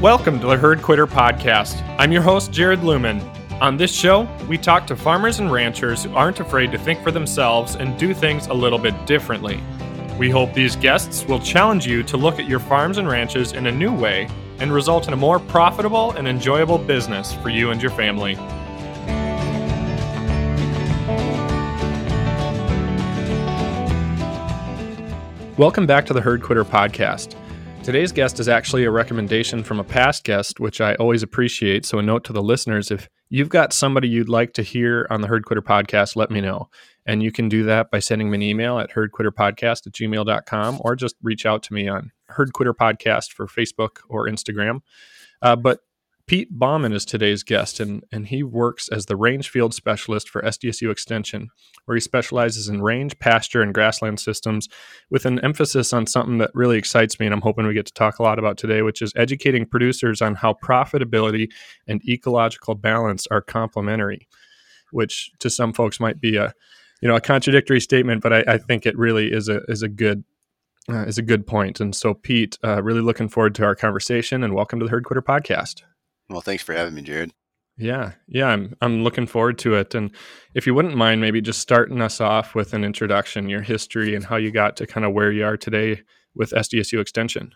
Welcome to the Herd Quitter Podcast. I'm your host, Jared Luhman. On this show, we talk to farmers and ranchers who aren't afraid to think for themselves and do things a little bit differently. We hope these guests will challenge you to look at your farms and ranches in a new way and result in a more profitable and enjoyable business for you and your family. Welcome back to the Herd Quitter Podcast. Today's guest is actually a recommendation from a past guest, which I always appreciate. So, a note to the listeners if you've got somebody you'd like to hear on the Herd Quitter podcast, let me know. And you can do that by sending me an email at herdquitterpodcast at gmail.com or just reach out to me on Herd Quitter Podcast for Facebook or Instagram. Uh, but Pete Bauman is today's guest, and, and he works as the range field specialist for SDSU Extension, where he specializes in range, pasture, and grassland systems with an emphasis on something that really excites me and I'm hoping we get to talk a lot about today, which is educating producers on how profitability and ecological balance are complementary, which to some folks might be a you know a contradictory statement, but I, I think it really is a is a good uh, is a good point. And so, Pete, uh, really looking forward to our conversation and welcome to the Herd Quitter podcast. Well, thanks for having me, Jared. Yeah, yeah, I'm I'm looking forward to it. And if you wouldn't mind, maybe just starting us off with an introduction, your history, and how you got to kind of where you are today with SDSU Extension.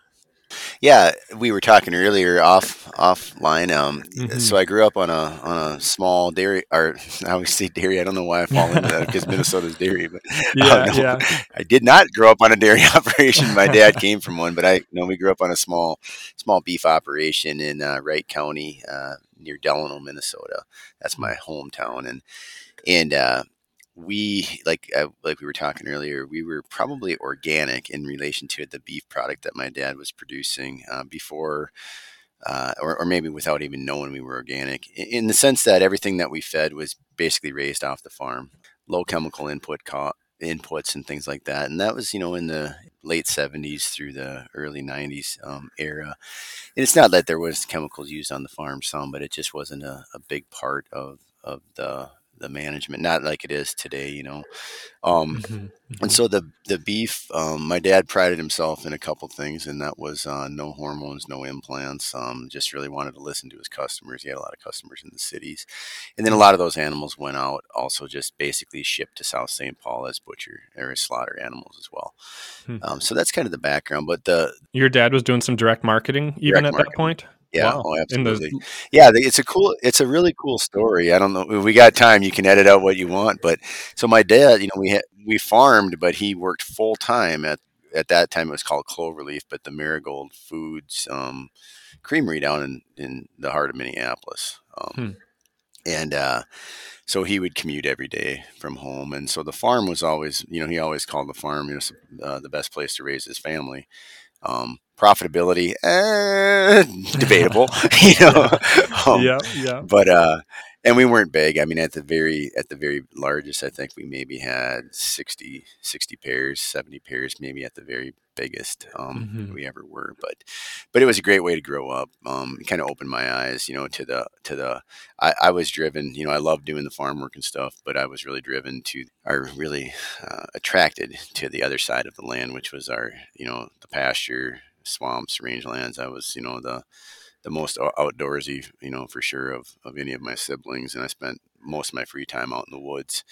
Yeah, we were talking earlier off offline. Um, mm-hmm. so I grew up on a on a small dairy, or I always say dairy. I don't know why I fall into that because Minnesota's dairy, but yeah, no, yeah. I did not grow up on a dairy operation. My dad came from one, but I you know we grew up on a small small beef operation in uh, Wright County uh, near Delano, Minnesota. That's my hometown, and and uh, we like uh, like we were talking earlier we were probably organic in relation to the beef product that my dad was producing uh, before uh, or, or, maybe without even knowing we were organic in the sense that everything that we fed was basically raised off the farm low chemical input co- inputs and things like that and that was you know in the late 70s through the early 90s um, era. And it's not that there was chemicals used on the farm some but it just wasn't a, a big part of of the the management, not like it is today, you know. Um, mm-hmm, mm-hmm. And so the the beef, um, my dad prided himself in a couple things, and that was uh, no hormones, no implants. Um, just really wanted to listen to his customers. He had a lot of customers in the cities, and then a lot of those animals went out, also just basically shipped to South St. Paul as butcher or as slaughter animals as well. Hmm. Um, so that's kind of the background. But the your dad was doing some direct marketing even direct at marketing. that point. Yeah, wow. oh, absolutely. The... Yeah, it's a cool, it's a really cool story. I don't know if we got time. You can edit out what you want, but so my dad, you know, we had we farmed, but he worked full time at at that time. It was called Cloverleaf, but the Marigold Foods um, Creamery down in in the heart of Minneapolis, um, hmm. and uh, so he would commute every day from home, and so the farm was always, you know, he always called the farm, you know, uh, the best place to raise his family. Um, profitability, eh, debatable, you know. Um, yeah, yeah. But uh, and we weren't big. I mean, at the very at the very largest, I think we maybe had 60, 60 pairs, seventy pairs, maybe at the very biggest um, mm-hmm. we ever were. But but it was a great way to grow up. Um, it kind of opened my eyes, you know, to the to the. I, I was driven, you know, I love doing the farm work and stuff, but I was really driven to, or really uh, attracted to the other side of the land, which was our, you know, the pasture swamps, rangelands. I was, you know, the the most outdoorsy, you know, for sure of of any of my siblings, and I spent most of my free time out in the woods.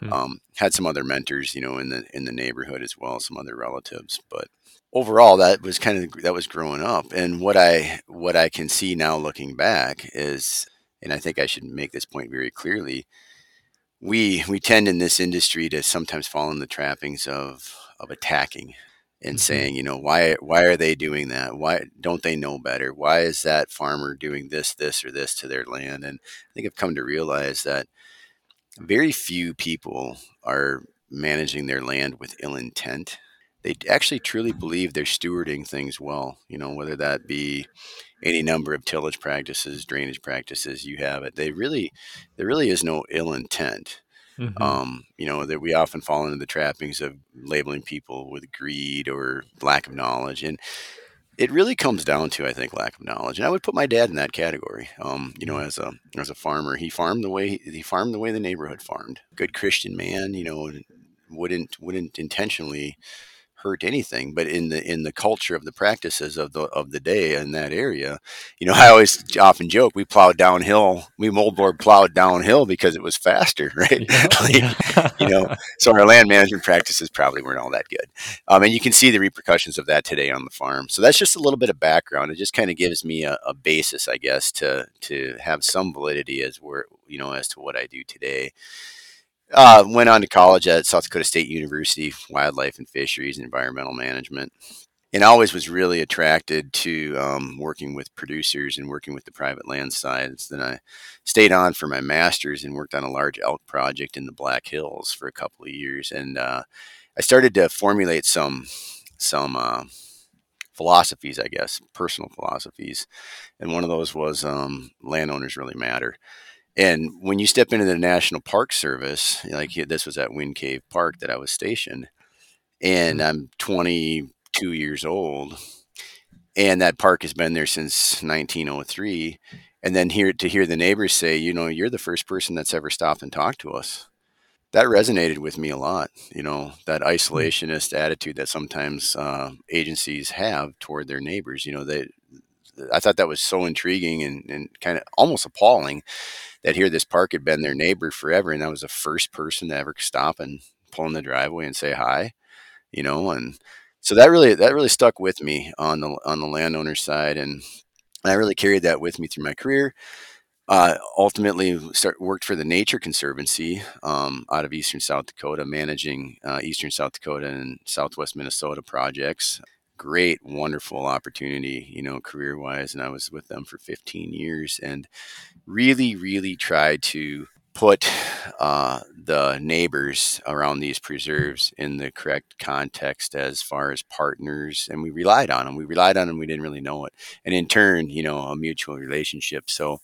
Hmm. Um, had some other mentors, you know, in the in the neighborhood as well, some other relatives, but overall that was kind of that was growing up and what i what i can see now looking back is and i think i should make this point very clearly we we tend in this industry to sometimes fall in the trappings of of attacking and mm-hmm. saying, you know, why why are they doing that? Why don't they know better? Why is that farmer doing this, this, or this to their land? And I think I've come to realize that very few people are managing their land with ill intent. They actually truly believe they're stewarding things well, you know, whether that be any number of tillage practices, drainage practices, you have it. They really, there really is no ill intent. Mm-hmm. Um, you know, that we often fall into the trappings of labeling people with greed or lack of knowledge. And it really comes down to, I think, lack of knowledge. And I would put my dad in that category. Um, you know, mm-hmm. as a as a farmer, he farmed the way he farmed the way the neighborhood farmed. Good Christian man, you know, wouldn't wouldn't intentionally hurt anything. But in the in the culture of the practices of the of the day in that area, you know, I always often joke we plowed downhill, we moldboard plowed downhill because it was faster, right? Yeah, like, yeah. you know, so our land management practices probably weren't all that good, um, and you can see the repercussions of that today on the farm. So that's just a little bit of background. It just kind of gives me a, a basis, I guess, to to have some validity as we're you know as to what I do today. Uh, went on to college at South Dakota State University, wildlife and fisheries and environmental management. And always was really attracted to um, working with producers and working with the private land sides. Then I stayed on for my master's and worked on a large elk project in the Black Hills for a couple of years. And uh, I started to formulate some some uh, philosophies, I guess, personal philosophies. And one of those was um, landowners really matter. And when you step into the National Park Service, like this was at Wind Cave Park that I was stationed, and mm-hmm. I'm 22 years old, and that park has been there since 1903. And then here to hear the neighbors say, you know, you're the first person that's ever stopped and talked to us. That resonated with me a lot. You know, that mm. isolationist attitude that sometimes uh, agencies have toward their neighbors. You know, they, I thought that was so intriguing and, and kind of almost appalling that here this park had been their neighbor forever, and I was the first person to ever stop and pull in the driveway and say hi, you know, and so that really that really stuck with me on the on the landowner side, and I really carried that with me through my career. Uh, ultimately, start worked for the Nature Conservancy um, out of eastern South Dakota, managing uh, eastern South Dakota and Southwest Minnesota projects. Great, wonderful opportunity, you know, career wise, and I was with them for 15 years, and really, really tried to put uh, the neighbors around these preserves in the correct context as far as partners and we relied on them we relied on them we didn't really know it and in turn you know a mutual relationship so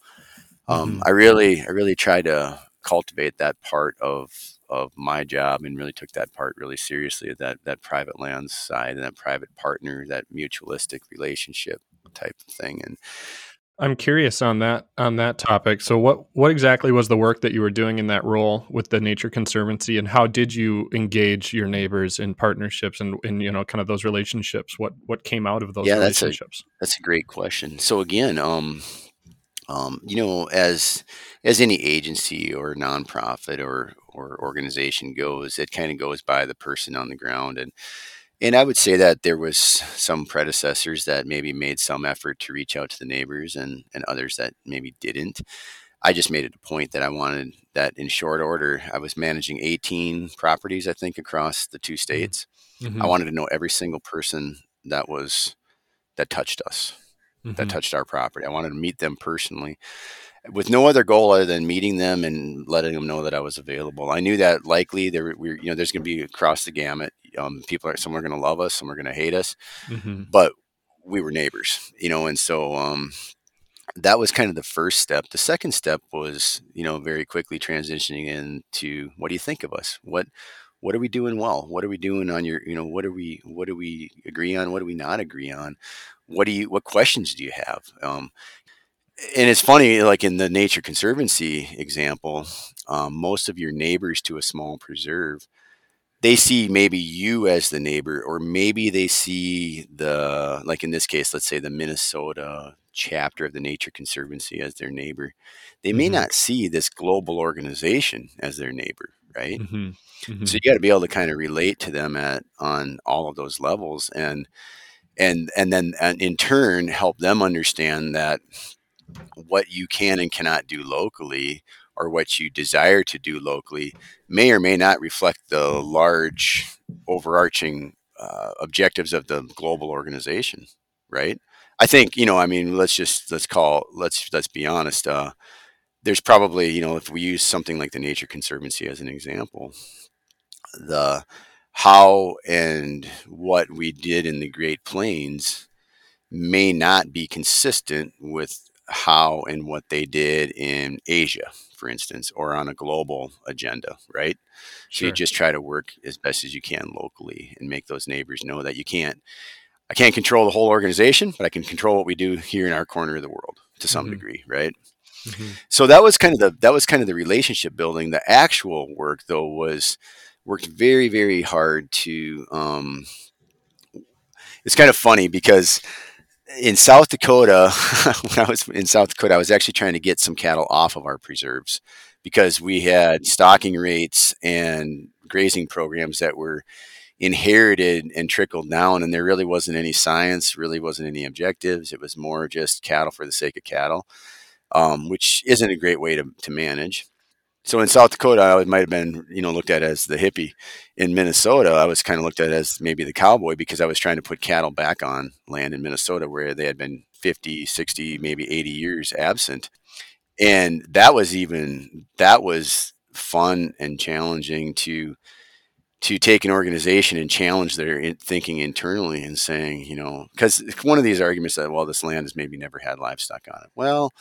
um, mm-hmm. i really i really tried to cultivate that part of of my job and really took that part really seriously that that private lands side and that private partner that mutualistic relationship type of thing and I'm curious on that on that topic. So what what exactly was the work that you were doing in that role with the Nature Conservancy and how did you engage your neighbors in partnerships and in you know kind of those relationships? What what came out of those yeah, relationships? That's a, that's a great question. So again, um, um, you know, as as any agency or nonprofit or or organization goes, it kind of goes by the person on the ground and and I would say that there was some predecessors that maybe made some effort to reach out to the neighbors and, and others that maybe didn't. I just made it a point that I wanted that in short order. I was managing 18 properties, I think, across the two mm-hmm. states. Mm-hmm. I wanted to know every single person that was that touched us, mm-hmm. that touched our property. I wanted to meet them personally with no other goal other than meeting them and letting them know that I was available. I knew that likely there we you know there's going to be across the gamut. Um, people are some are going to love us, some are going to hate us, mm-hmm. but we were neighbors, you know, and so um, that was kind of the first step. The second step was you know very quickly transitioning into what do you think of us? What what are we doing well? What are we doing on your you know what are we what do we agree on? What do we not agree on? What do you what questions do you have? Um, and it's funny, like in the Nature Conservancy example, um, most of your neighbors to a small preserve, they see maybe you as the neighbor, or maybe they see the, like in this case, let's say the Minnesota chapter of the Nature Conservancy as their neighbor. They may mm-hmm. not see this global organization as their neighbor, right? Mm-hmm. Mm-hmm. So you got to be able to kind of relate to them at on all of those levels, and and and then and in turn help them understand that what you can and cannot do locally or what you desire to do locally may or may not reflect the large overarching uh, objectives of the global organization right? I think you know i mean let's just let's call let's let's be honest uh, there's probably you know if we use something like the nature conservancy as an example the how and what we did in the great plains may not be consistent with how and what they did in Asia, for instance, or on a global agenda, right? Sure. So you just try to work as best as you can locally and make those neighbors know that you can't. I can't control the whole organization, but I can control what we do here in our corner of the world to some mm-hmm. degree, right? Mm-hmm. So that was kind of the that was kind of the relationship building. The actual work though was worked very very hard to um, it's kind of funny because in South Dakota, when I was in South Dakota, I was actually trying to get some cattle off of our preserves because we had stocking rates and grazing programs that were inherited and trickled down and there really wasn't any science really wasn't any objectives. It was more just cattle for the sake of cattle um, which isn't a great way to, to manage so in south dakota i might have been you know looked at as the hippie in minnesota i was kind of looked at as maybe the cowboy because i was trying to put cattle back on land in minnesota where they had been 50 60 maybe 80 years absent and that was even that was fun and challenging to to take an organization and challenge their thinking internally and saying, you know, because one of these arguments that, well, this land has maybe never had livestock on it. Well,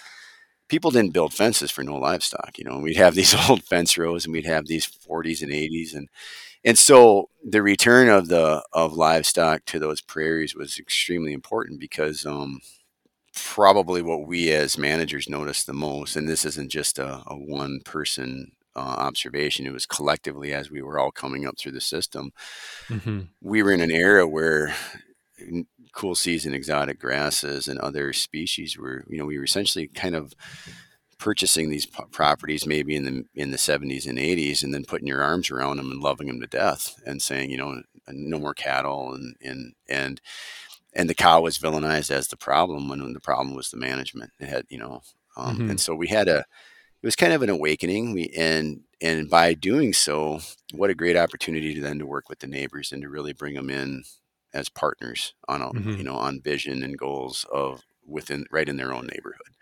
people didn't build fences for no livestock. You know, we'd have these old fence rows and we'd have these 40s and 80s. And, and so the return of the, of livestock to those prairies was extremely important because, um, probably what we as managers noticed the most, and this isn't just a, a one person uh, observation. It was collectively as we were all coming up through the system. Mm-hmm. We were in an era where cool season exotic grasses and other species were, you know, we were essentially kind of purchasing these p- properties maybe in the in the 70s and 80s and then putting your arms around them and loving them to death and saying you know no more cattle and and and and the cow was villainized as the problem when the problem was the management it had you know um, mm-hmm. and so we had a it was kind of an awakening. We and and by doing so, what a great opportunity to then to work with the neighbors and to really bring them in as partners on a, mm-hmm. you know on vision and goals of within right in their own neighborhood.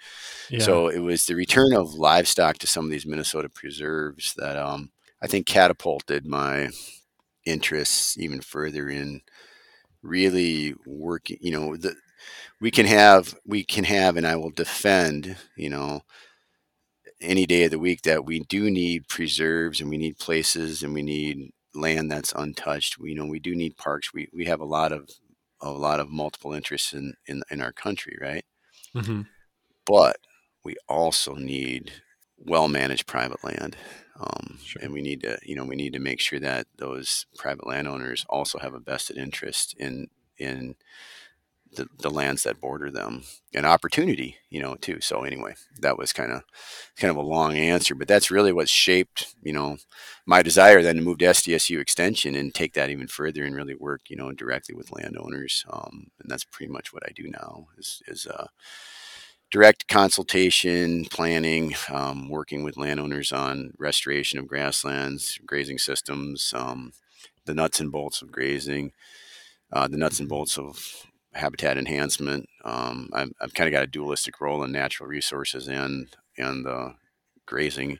Yeah. So it was the return of livestock to some of these Minnesota preserves that um, I think catapulted my interests even further in really working. You know, the we can have we can have, and I will defend. You know, any day of the week that we do need preserves and we need places and we need land that's untouched. We you know we do need parks. We we have a lot of a lot of multiple interests in in, in our country, right? Mm-hmm. But we also need well managed private land. Um, sure. And we need to, you know, we need to make sure that those private landowners also have a vested interest in in the, the lands that border them an opportunity you know too. So anyway that was kind of kind of a long answer but that's really what shaped you know my desire then to move to sdsu extension and take that even further and really work you know directly with landowners. Um, and that's pretty much what i do now is, is uh, direct consultation planning um, working with landowners on restoration of grasslands grazing systems um, the nuts and bolts of grazing uh, the nuts and bolts of habitat enhancement. Um, I've, I've kind of got a dualistic role in natural resources and and uh, grazing.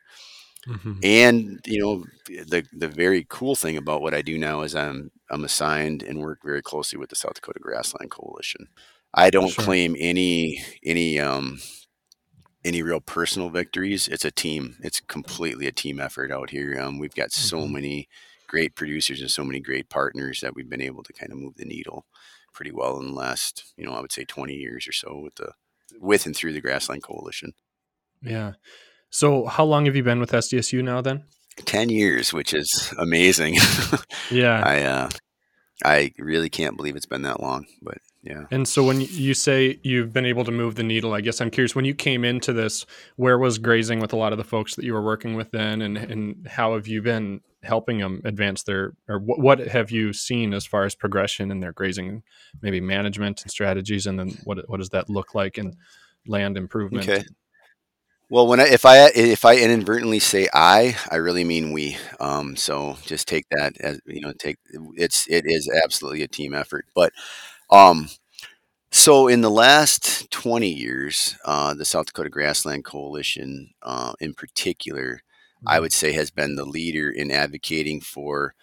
Mm-hmm. And you know the the very cool thing about what I do now is I'm I'm assigned and work very closely with the South Dakota Grassland Coalition. I don't sure. claim any any um, any real personal victories. It's a team. It's completely a team effort out here. Um, we've got so mm-hmm. many great producers and so many great partners that we've been able to kind of move the needle pretty well in the last, you know, I would say 20 years or so with the with and through the Grassland Coalition. Yeah. So, how long have you been with SDSU now then? 10 years, which is amazing. yeah. I uh I really can't believe it's been that long, but yeah. And so when you say you've been able to move the needle, I guess I'm curious when you came into this, where was grazing with a lot of the folks that you were working with then and and how have you been helping them advance their or what, what have you seen as far as progression in their grazing maybe management and strategies and then what what does that look like in land improvement? Okay. Well when I, if i if i inadvertently say i i really mean we. Um, so just take that as you know take it's it is absolutely a team effort. But um so in the last 20 years uh, the south dakota grassland coalition uh, in particular I would say has been the leader in advocating for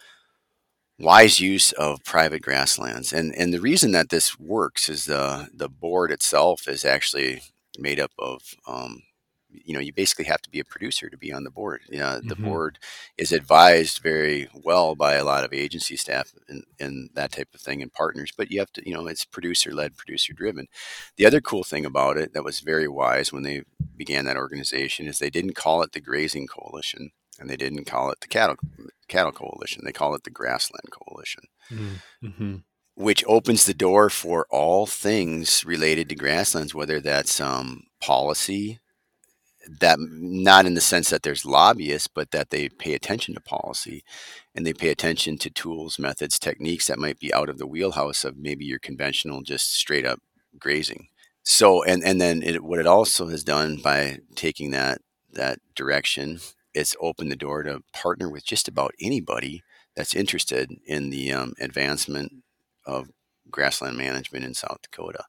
wise use of private grasslands. And and the reason that this works is the the board itself is actually made up of um, you know you basically have to be a producer to be on the board. You know, the mm-hmm. board is advised very well by a lot of agency staff and, and that type of thing and partners. But you have to you know it's producer led, producer driven. The other cool thing about it that was very wise when they began that organization is they didn't call it the Grazing Coalition and they didn't call it the Cattle Cattle Coalition. They call it the Grassland Coalition. Mm-hmm. which opens the door for all things related to grasslands, whether that's um, policy, that not in the sense that there's lobbyists, but that they pay attention to policy and they pay attention to tools, methods, techniques that might be out of the wheelhouse of maybe your conventional, just straight up grazing. So, and and then it, what it also has done by taking that that direction, it's opened the door to partner with just about anybody that's interested in the um, advancement of grassland management in South Dakota.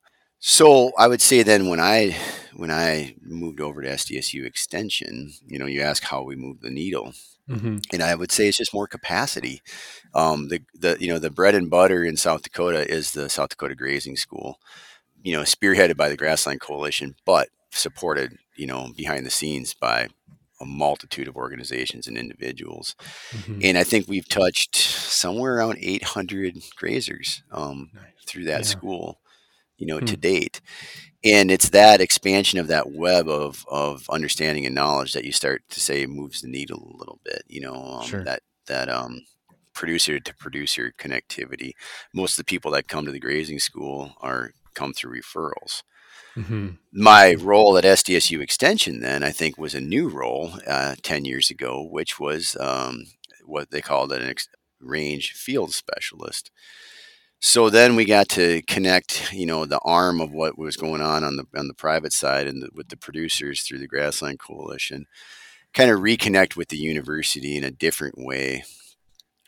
So I would say then when I when I moved over to SDSU Extension, you know, you ask how we move the needle, mm-hmm. and I would say it's just more capacity. Um, the the you know the bread and butter in South Dakota is the South Dakota Grazing School, you know, spearheaded by the Grassland Coalition, but supported you know behind the scenes by a multitude of organizations and individuals. Mm-hmm. And I think we've touched somewhere around 800 grazers um, nice. through that yeah. school you know, hmm. to date. And it's that expansion of that web of, of understanding and knowledge that you start to say moves the needle a little bit, you know, um, sure. that, that, um, producer to producer connectivity. Most of the people that come to the grazing school are come through referrals. Mm-hmm. My role at SDSU Extension then, I think, was a new role uh, 10 years ago, which was um, what they called an ex- range field specialist so then we got to connect, you know, the arm of what was going on on the on the private side and the, with the producers through the Grassland Coalition, kind of reconnect with the university in a different way,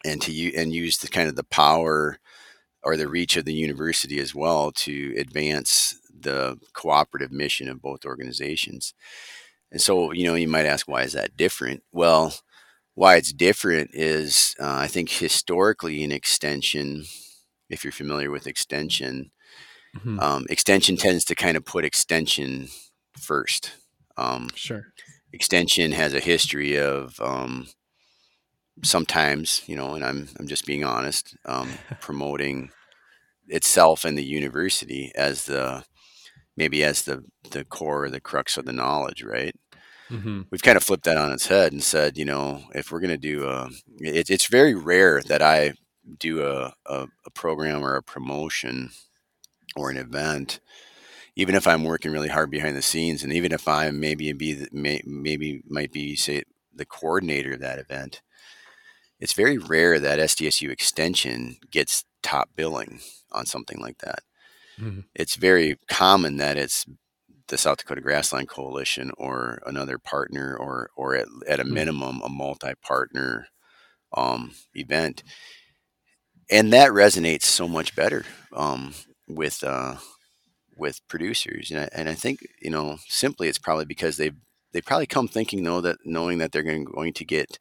and to and use the kind of the power or the reach of the university as well to advance the cooperative mission of both organizations. And so, you know, you might ask, why is that different? Well, why it's different is uh, I think historically in extension if you're familiar with extension, mm-hmm. um, extension tends to kind of put extension first. Um, sure. Extension has a history of um, sometimes, you know, and I'm I'm just being honest, um, promoting itself and the university as the maybe as the the core or the crux of the knowledge, right? Mm-hmm. We've kind of flipped that on its head and said, you know, if we're going to do a, it, it's very rare that I do a, a, a program or a promotion or an event, even if I'm working really hard behind the scenes, and even if I maybe be may, maybe might be say the coordinator of that event, it's very rare that SDSU Extension gets top billing on something like that. Mm-hmm. It's very common that it's the South Dakota Grassland Coalition or another partner, or or at, at a mm-hmm. minimum a multi-partner um, event and that resonates so much better um, with uh, with producers, and I, and I think you know simply it's probably because they they probably come thinking though that knowing that they're going, going to get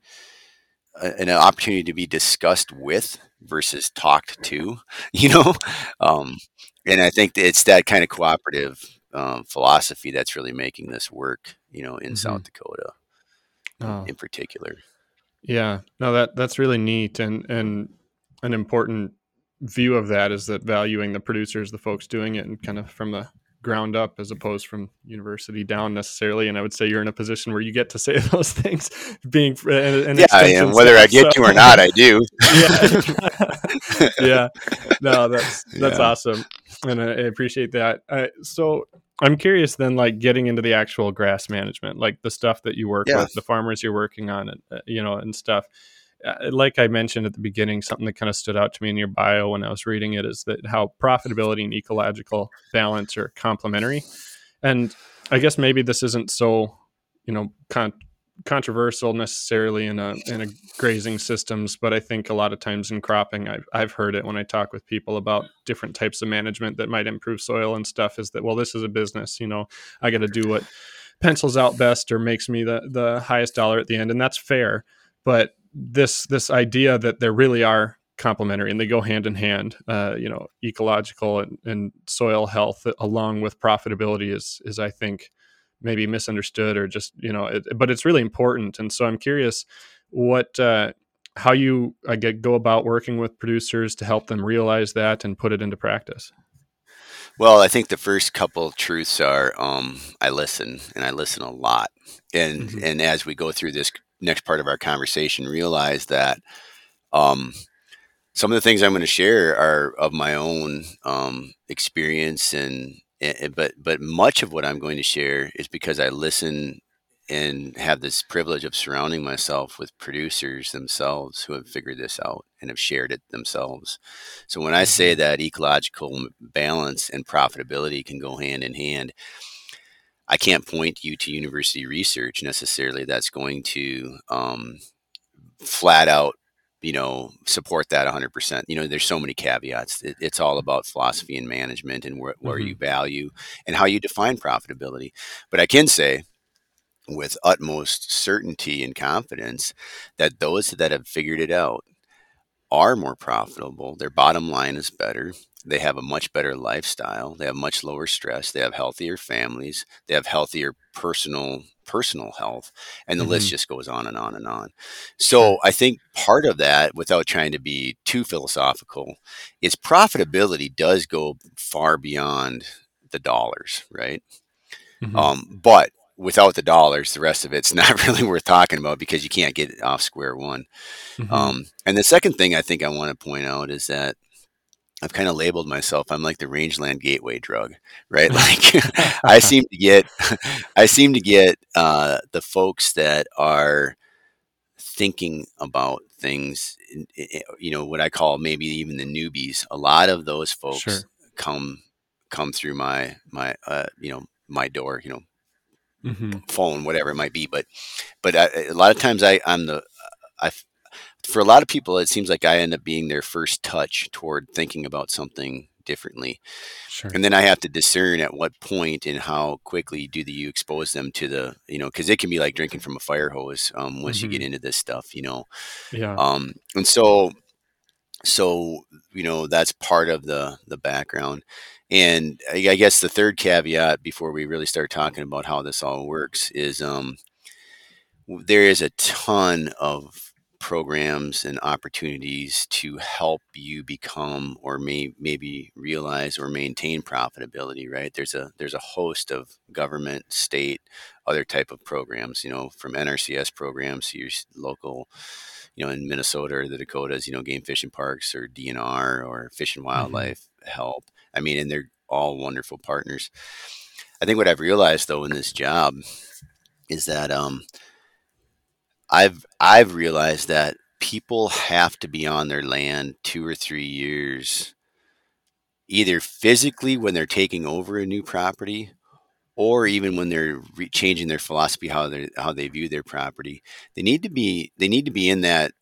a, an opportunity to be discussed with versus talked to, you know, um, and I think it's that kind of cooperative um, philosophy that's really making this work, you know, in mm-hmm. South Dakota, oh. in particular. Yeah, no that that's really neat, and and an important view of that is that valuing the producers, the folks doing it, and kind of from the ground up as opposed from university down necessarily. And I would say you're in a position where you get to say those things, being an, an yeah, and whether I get so. to or not, I do. yeah, yeah. No, that's that's yeah. awesome, and I, I appreciate that. Uh, so I'm curious then, like getting into the actual grass management, like the stuff that you work with, the farmers you're working on, and uh, you know, and stuff. Like I mentioned at the beginning, something that kind of stood out to me in your bio when I was reading it is that how profitability and ecological balance are complementary. And I guess maybe this isn't so, you know, con- controversial necessarily in a in a grazing systems, but I think a lot of times in cropping, I've I've heard it when I talk with people about different types of management that might improve soil and stuff. Is that well, this is a business, you know, I got to do what pencils out best or makes me the the highest dollar at the end, and that's fair. But this this idea that there really are complementary and they go hand in hand. Uh, you know, ecological and, and, soil health along with profitability is is I think maybe misunderstood or just you know, it, but it's really important. And so I'm curious what uh, how you I get go about working with producers to help them realize that and put it into practice. Well, I think the first couple truths are um, I listen and I listen a lot, and mm-hmm. and as we go through this next part of our conversation realize that um, some of the things I'm going to share are of my own um, experience, and, and but but much of what I'm going to share is because I listen and have this privilege of surrounding myself with producers themselves who have figured this out and have shared it themselves. So when I say mm-hmm. that ecological balance and profitability can go hand in hand, I can't point you to university research necessarily that's going to um, flat out you know support that 100% you know there's so many caveats it, it's all about philosophy and management and where, where mm-hmm. you value and how you define profitability but i can say with utmost certainty and confidence that those that have figured it out are more profitable. Their bottom line is better. They have a much better lifestyle. They have much lower stress. They have healthier families. They have healthier personal personal health, and the mm-hmm. list just goes on and on and on. So I think part of that, without trying to be too philosophical, is profitability does go far beyond the dollars, right? Mm-hmm. Um, but without the dollars, the rest of it's not really worth talking about because you can't get it off square one. Mm-hmm. Um, and the second thing I think I want to point out is that I've kind of labeled myself. I'm like the rangeland gateway drug, right? Like I seem to get, I seem to get uh, the folks that are thinking about things. You know what I call maybe even the newbies. A lot of those folks sure. come come through my my uh, you know my door. You know mm-hmm. phone, whatever it might be. But but I, a lot of times I I'm the I for a lot of people it seems like I end up being their first touch toward thinking about something differently. Sure. And then I have to discern at what point and how quickly do the, you expose them to the, you know, because it can be like drinking from a fire hose um, once mm-hmm. you get mm-hmm. into this stuff, you know. Yeah. Um, and so, so you know that's part of the the background. And I guess the third caveat before we really start talking about how this all works is um, there is a ton of programs and opportunities to help you become or may, maybe realize or maintain profitability right there's a there's a host of government state other type of programs you know from nrcs programs to your local you know in minnesota or the dakotas you know game fishing parks or dnr or fish and mm-hmm. wildlife mm-hmm. help I mean, and they're all wonderful partners. I think what I've realized though in this job is that um, I've I've realized that people have to be on their land two or three years, either physically when they're taking over a new property, or even when they're re- changing their philosophy how they how they view their property. They need to be they need to be in that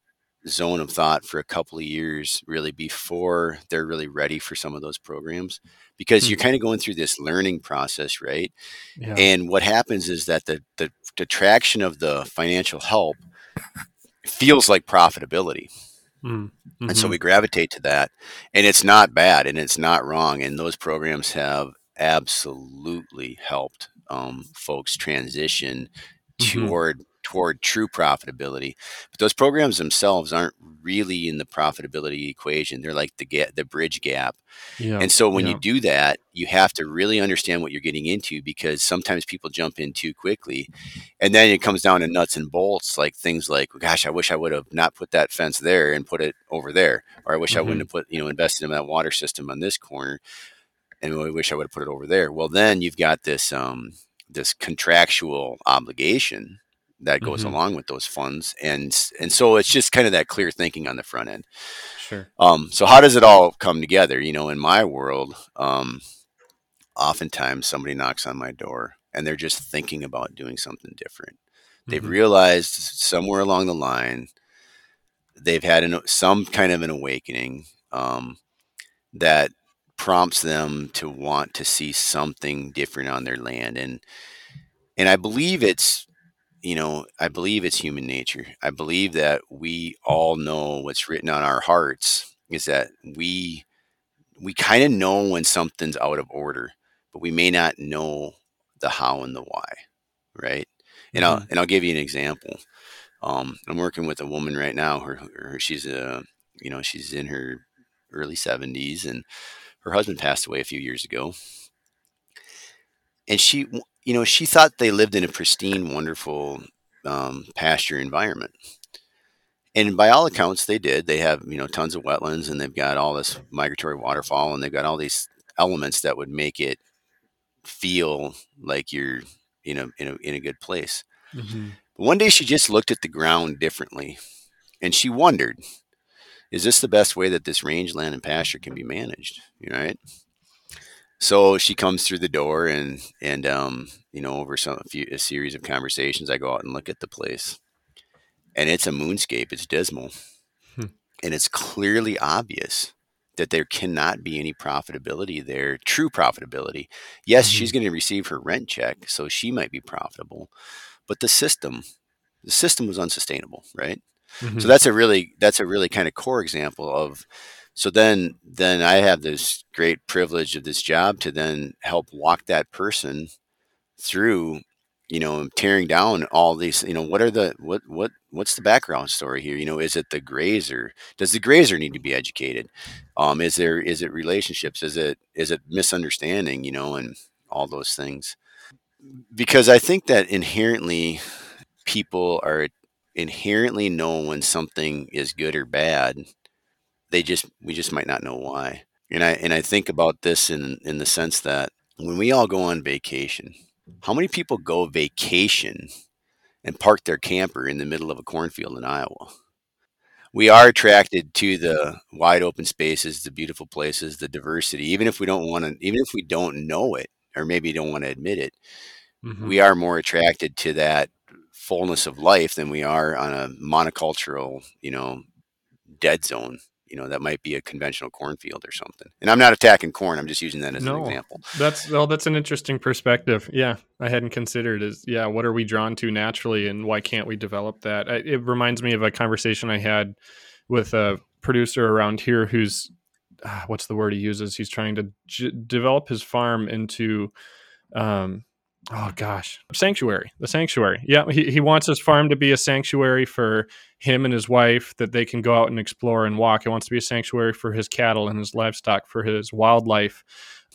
zone of thought for a couple of years really before they're really ready for some of those programs because mm-hmm. you're kind of going through this learning process right yeah. and what happens is that the, the the traction of the financial help feels like profitability mm-hmm. and so we gravitate to that and it's not bad and it's not wrong and those programs have absolutely helped um, folks transition mm-hmm. toward toward true profitability. But those programs themselves aren't really in the profitability equation. They're like the get the bridge gap. Yeah, and so when yeah. you do that, you have to really understand what you're getting into because sometimes people jump in too quickly. And then it comes down to nuts and bolts, like things like, gosh, I wish I would have not put that fence there and put it over there. Or I wish mm-hmm. I wouldn't mm-hmm. have put, you know, invested in that water system on this corner. And I wish I would have put it over there. Well, then you've got this um, this contractual obligation that goes mm-hmm. along with those funds and and so it's just kind of that clear thinking on the front end sure um so how does it all come together you know in my world um oftentimes somebody knocks on my door and they're just thinking about doing something different they've mm-hmm. realized somewhere along the line they've had an, some kind of an awakening um, that prompts them to want to see something different on their land and and i believe it's you know, I believe it's human nature. I believe that we all know what's written on our hearts is that we we kind of know when something's out of order, but we may not know the how and the why, right? And mm-hmm. I'll and I'll give you an example. Um, I'm working with a woman right now. Her, her she's a you know she's in her early 70s, and her husband passed away a few years ago. And she you know, she thought they lived in a pristine, wonderful um, pasture environment. And by all accounts, they did. They have you know tons of wetlands, and they've got all this migratory waterfowl and they've got all these elements that would make it feel like you're you know in a in a good place. Mm-hmm. One day she just looked at the ground differently, and she wondered, "Is this the best way that this rangeland and pasture can be managed?" You know, right? So she comes through the door, and and um, you know, over some a, few, a series of conversations, I go out and look at the place, and it's a moonscape. It's dismal, hmm. and it's clearly obvious that there cannot be any profitability there, true profitability. Yes, mm-hmm. she's going to receive her rent check, so she might be profitable, but the system, the system was unsustainable, right? Mm-hmm. So that's a really that's a really kind of core example of so then then I have this great privilege of this job to then help walk that person through you know tearing down all these you know what are the what what what's the background story here? You know is it the grazer does the grazer need to be educated? Um is there is it relationships? Is it is it misunderstanding you know and all those things? Because i think that inherently people are inherently know when something is good or bad they just we just might not know why and i and i think about this in in the sense that when we all go on vacation how many people go vacation and park their camper in the middle of a cornfield in Iowa? We are attracted to the wide open spaces, the beautiful places, the diversity. Even if we don't want to, even if we don't know it, or maybe don't want to admit it, mm-hmm. we are more attracted to that fullness of life than we are on a monocultural, you know, dead zone you know that might be a conventional cornfield or something. And i'm not attacking corn i'm just using that as no, an example. That's well that's an interesting perspective. Yeah i hadn't considered is yeah what are we drawn to naturally and why can't we develop that? It reminds me of a conversation i had with a producer around here who's uh, what's the word he uses? He's trying to j- develop his farm into um, oh gosh. Sanctuary the sanctuary. Yeah he, he wants his farm to be a sanctuary for him and his wife that they can go out and explore and walk. He wants to be a sanctuary for his cattle and his livestock for his wildlife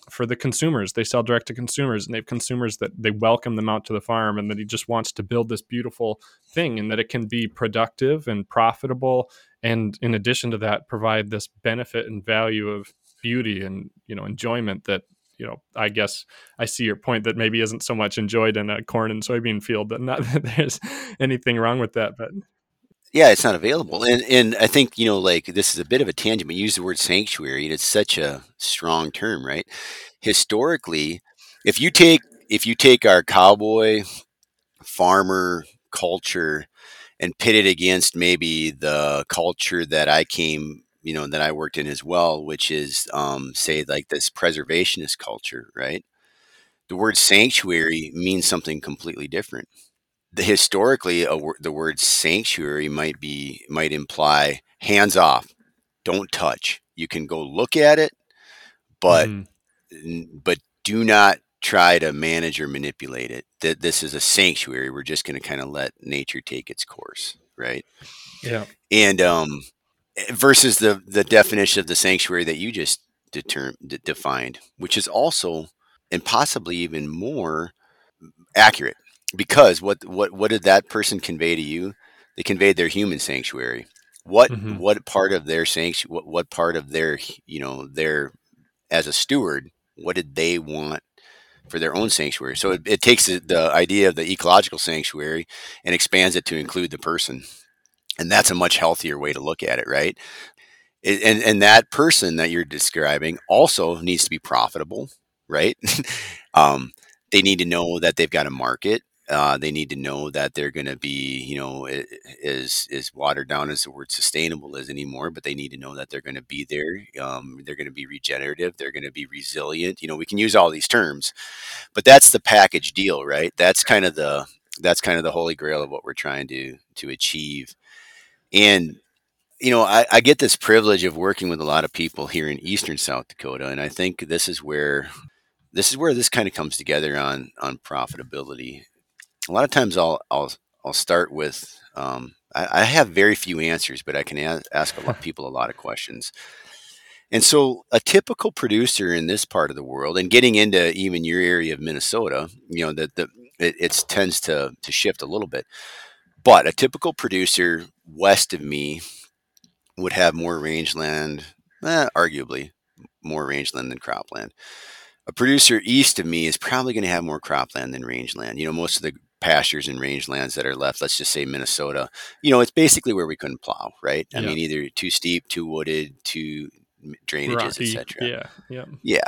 for the consumers. They sell direct to consumers and they have consumers that they welcome them out to the farm and that he just wants to build this beautiful thing and that it can be productive and profitable and in addition to that provide this benefit and value of beauty and you know enjoyment that you know, I guess I see your point that maybe isn't so much enjoyed in a corn and soybean field. But not that there's anything wrong with that, but yeah, it's not available. And and I think you know, like this is a bit of a tangent. But you use the word sanctuary, and it's such a strong term, right? Historically, if you take if you take our cowboy farmer culture and pit it against maybe the culture that I came you know that I worked in as well, which is um, say like this preservationist culture, right? The word sanctuary means something completely different. The, historically, a, the word sanctuary might be might imply hands off, don't touch. You can go look at it, but mm-hmm. but do not try to manage or manipulate it. That this is a sanctuary. We're just going to kind of let nature take its course, right? Yeah. And um, versus the the definition of the sanctuary that you just determined defined, which is also and possibly even more accurate because what what what did that person convey to you? They conveyed their human sanctuary. What mm-hmm. what part of their sanctuary? What, what part of their you know their as a steward? What did they want for their own sanctuary? So it, it takes the idea of the ecological sanctuary and expands it to include the person and that's a much healthier way to look at it right and and that person that you're describing also needs to be profitable right um, they need to know that they've got a market uh, they need to know that they're going to be, you know, is is watered down as the word sustainable is anymore, but they need to know that they're going to be there. Um, they're going to be regenerative. They're going to be resilient. You know, we can use all these terms, but that's the package deal, right? That's kind of the that's kind of the holy grail of what we're trying to to achieve and you know, I, I, get this privilege of working with a lot of people here in eastern South Dakota, and I think this is where this is where this kind of comes together on on profitability. A lot of times, I'll I'll I'll start with um, I, I, have very few answers, but I can a- ask a lot people a lot of questions. And so, a typical producer in this part of the world, and getting into even your area of Minnesota, you know that the it, it tends to to shift a little bit But a typical producer west of me would have more rangeland, eh, arguably more rangeland than cropland. A producer east of me is probably going to have more cropland than rangeland. You know, most of the pastures and rangelands that are left, let's just say Minnesota, you know, it's basically where we couldn't plow, right? I Yeah. mean, either too steep, too wooded, too drainages, etc. Yeah. Yeah. Yeah.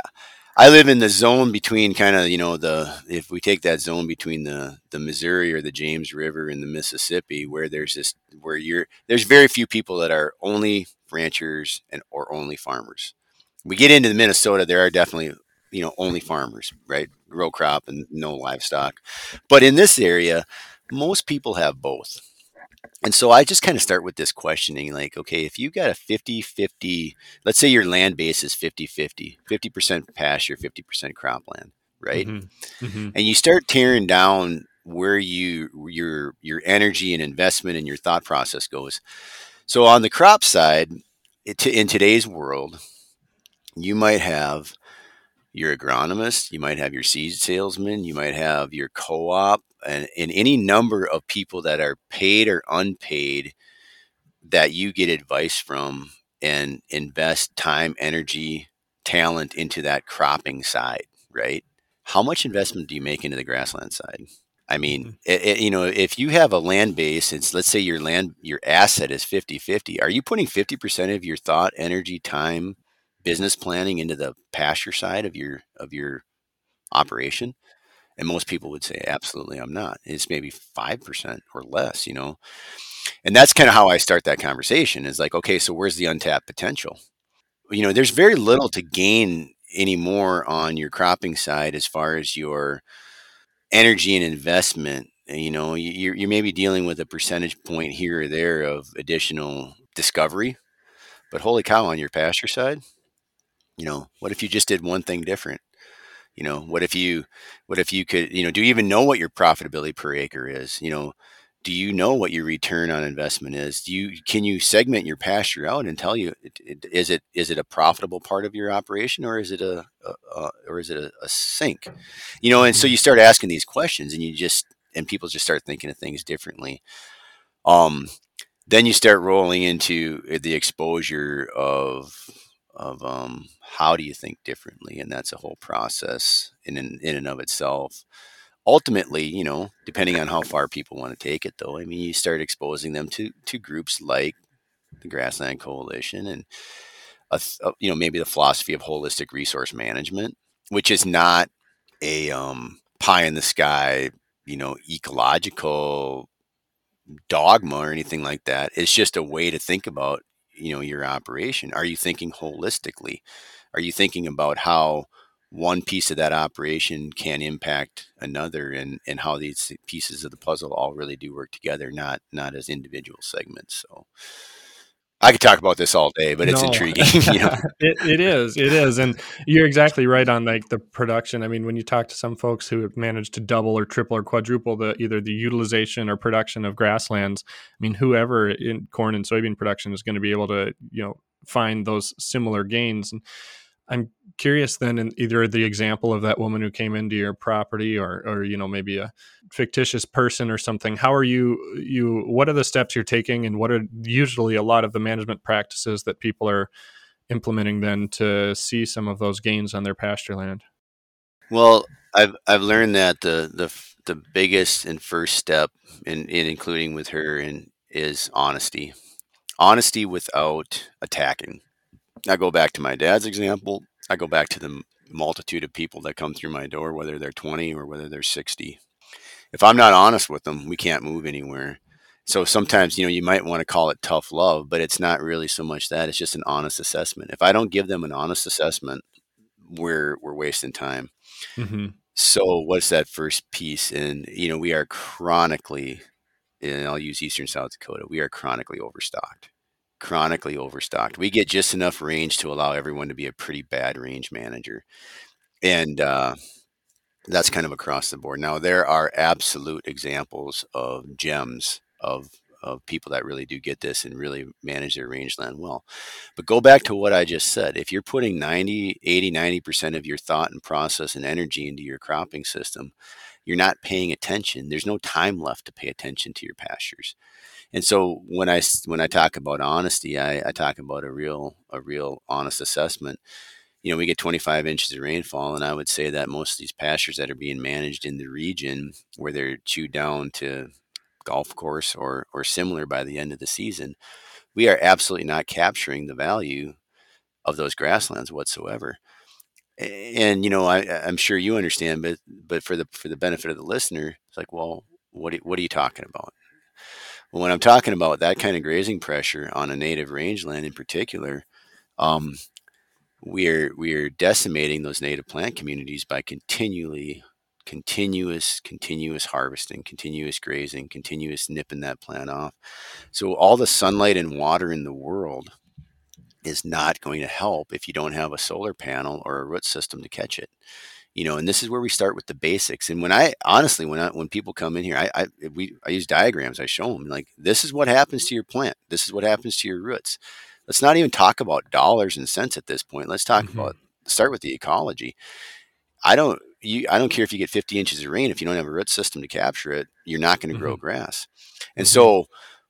I live in the zone between kind of, you know, the if we take that zone between the the Missouri or the James River and the Mississippi where there's this where you're there's very few people that are only ranchers and or only farmers. We get into the Minnesota, there are definitely, you know, only farmers, right? Row crop and no livestock. But in this area, most people have both. And so I just kind of start with this questioning like, okay, if you got a 50 50, let's say your land base is 50 50, 50% pasture, 50% cropland, right? Mm-hmm. Mm-hmm. And you start tearing down where you your your energy and investment and your thought process goes. So on the crop side, it, in today's world, you might have your agronomist, you might have your seed salesman, you might have your co-op, and, and any number of people that are paid or unpaid that you get advice from and invest time, energy, talent into that cropping side, right? How much investment do you make into the grassland side? I mean, Mm-hmm. it, it, you know, if you have a land base, it's let's say your land, your asset is 50 50, are you putting 50% of your thought, energy, time, business planning into the pasture side of your of your operation? And most people would say, absolutely, I'm not. It's maybe 5% or less, you know? And that's kind of how I start that conversation is like, okay, so where's the untapped potential? You know, there's very little to gain anymore on your cropping side as far as your energy and investment. You know, you're, you're maybe dealing with a percentage point here or there of additional discovery. But holy cow, on your pasture side, you know, what if you just did one thing different? You know, what if you, what if you could, you know, do you even know what your profitability per acre is? You know, do you know what your return on investment is? Do you can you segment your pasture out and tell you is it is it a profitable part of your operation or is it a, a, a or is it a, a, sink? You know, and so you start asking these questions and you just and people just start thinking of things differently. Um, then you start rolling into the exposure of of um, how do you think differently, and that's a whole process in in and of itself ultimately, you know, depending on how far people want to take it, though, I mean, you start exposing them to to groups like the Grassland Coalition and a, a, you know maybe the philosophy of holistic resource management, which is not a um, pie in the sky, you know, ecological dogma or anything like that. It's just a way to think about you know your operation. Are you thinking holistically? Are you thinking about how one piece of that operation can impact another and and how these pieces of the puzzle all really do work together not not as individual segments so I could talk about this all day, but it's no. intriguing. you know? it, it is, it is, and you're exactly right on like the production. I mean, when you talk to some folks who have managed to double or triple or quadruple the either the utilization or production of grasslands, I mean, whoever in corn and soybean production is going to be able to, you know, find those similar gains. And I'm curious then in either the example of that woman who came into your property or or you know maybe a fictitious person or something how are you you what are the steps you're taking and what are usually a lot of the management practices that people are implementing then to see some of those gains on their pasture land? Well i've i've learned that the the the biggest and first step in, in including with her and is honesty. Honesty without attacking I go back to my dad's example. I go back to the multitude of people that come through my door, whether they're 20 or whether they're 60. If I'm not honest with them, we can't move anywhere. So sometimes, you know, you might want to call it tough love, but it's not really so much that. It's just an honest assessment. If I don't give them an honest assessment, we're we're wasting time. Mm-hmm. So what's that first piece? And you know, we are chronically, and I'll use Eastern South Dakota, we are chronically overstocked chronically overstocked. We get just enough range to allow everyone to be a pretty bad range manager. And uh, that's kind of across the board. Now, there are absolute examples of gems of, of people that really do get this and really manage their rangeland well. But go back to what I just said. If you're putting 90, 80, 90% of your thought and process and energy into your cropping system, you're not paying attention. There's no time left to pay attention to your pastures. And so when I when I talk about honesty, I, I talk about a real a real honest assessment. You know, we get 25 inches of rainfall, and I would say that most of these pastures that are being managed in the region, where they're chewed down to golf course or or similar by the end of the season, we are absolutely not capturing the value of those grasslands whatsoever. And you know, I, I'm sure you understand, but but for the for the benefit of the listener, it's like, well, what what are you talking about? Well, when I'm talking about that kind of grazing pressure on a native rangeland in particular, um, we're we're decimating those native plant communities by continually continuous continuous harvesting continuous grazing continuous nipping that plant off. So all the sunlight and water in the world is not going to help if you don't have a solar panel or a root system to catch it you know and this is where we start with the basics and when i honestly when i when people come in here i i we i use diagrams i show them like this is what happens to your plant this is what happens to your roots let's not even talk about dollars and cents at this point let's talk mm-hmm. about start with the ecology i don't you i don't care if you get 50 inches of rain if you don't have a root system to capture it you're not going to mm-hmm. grow grass and mm-hmm. so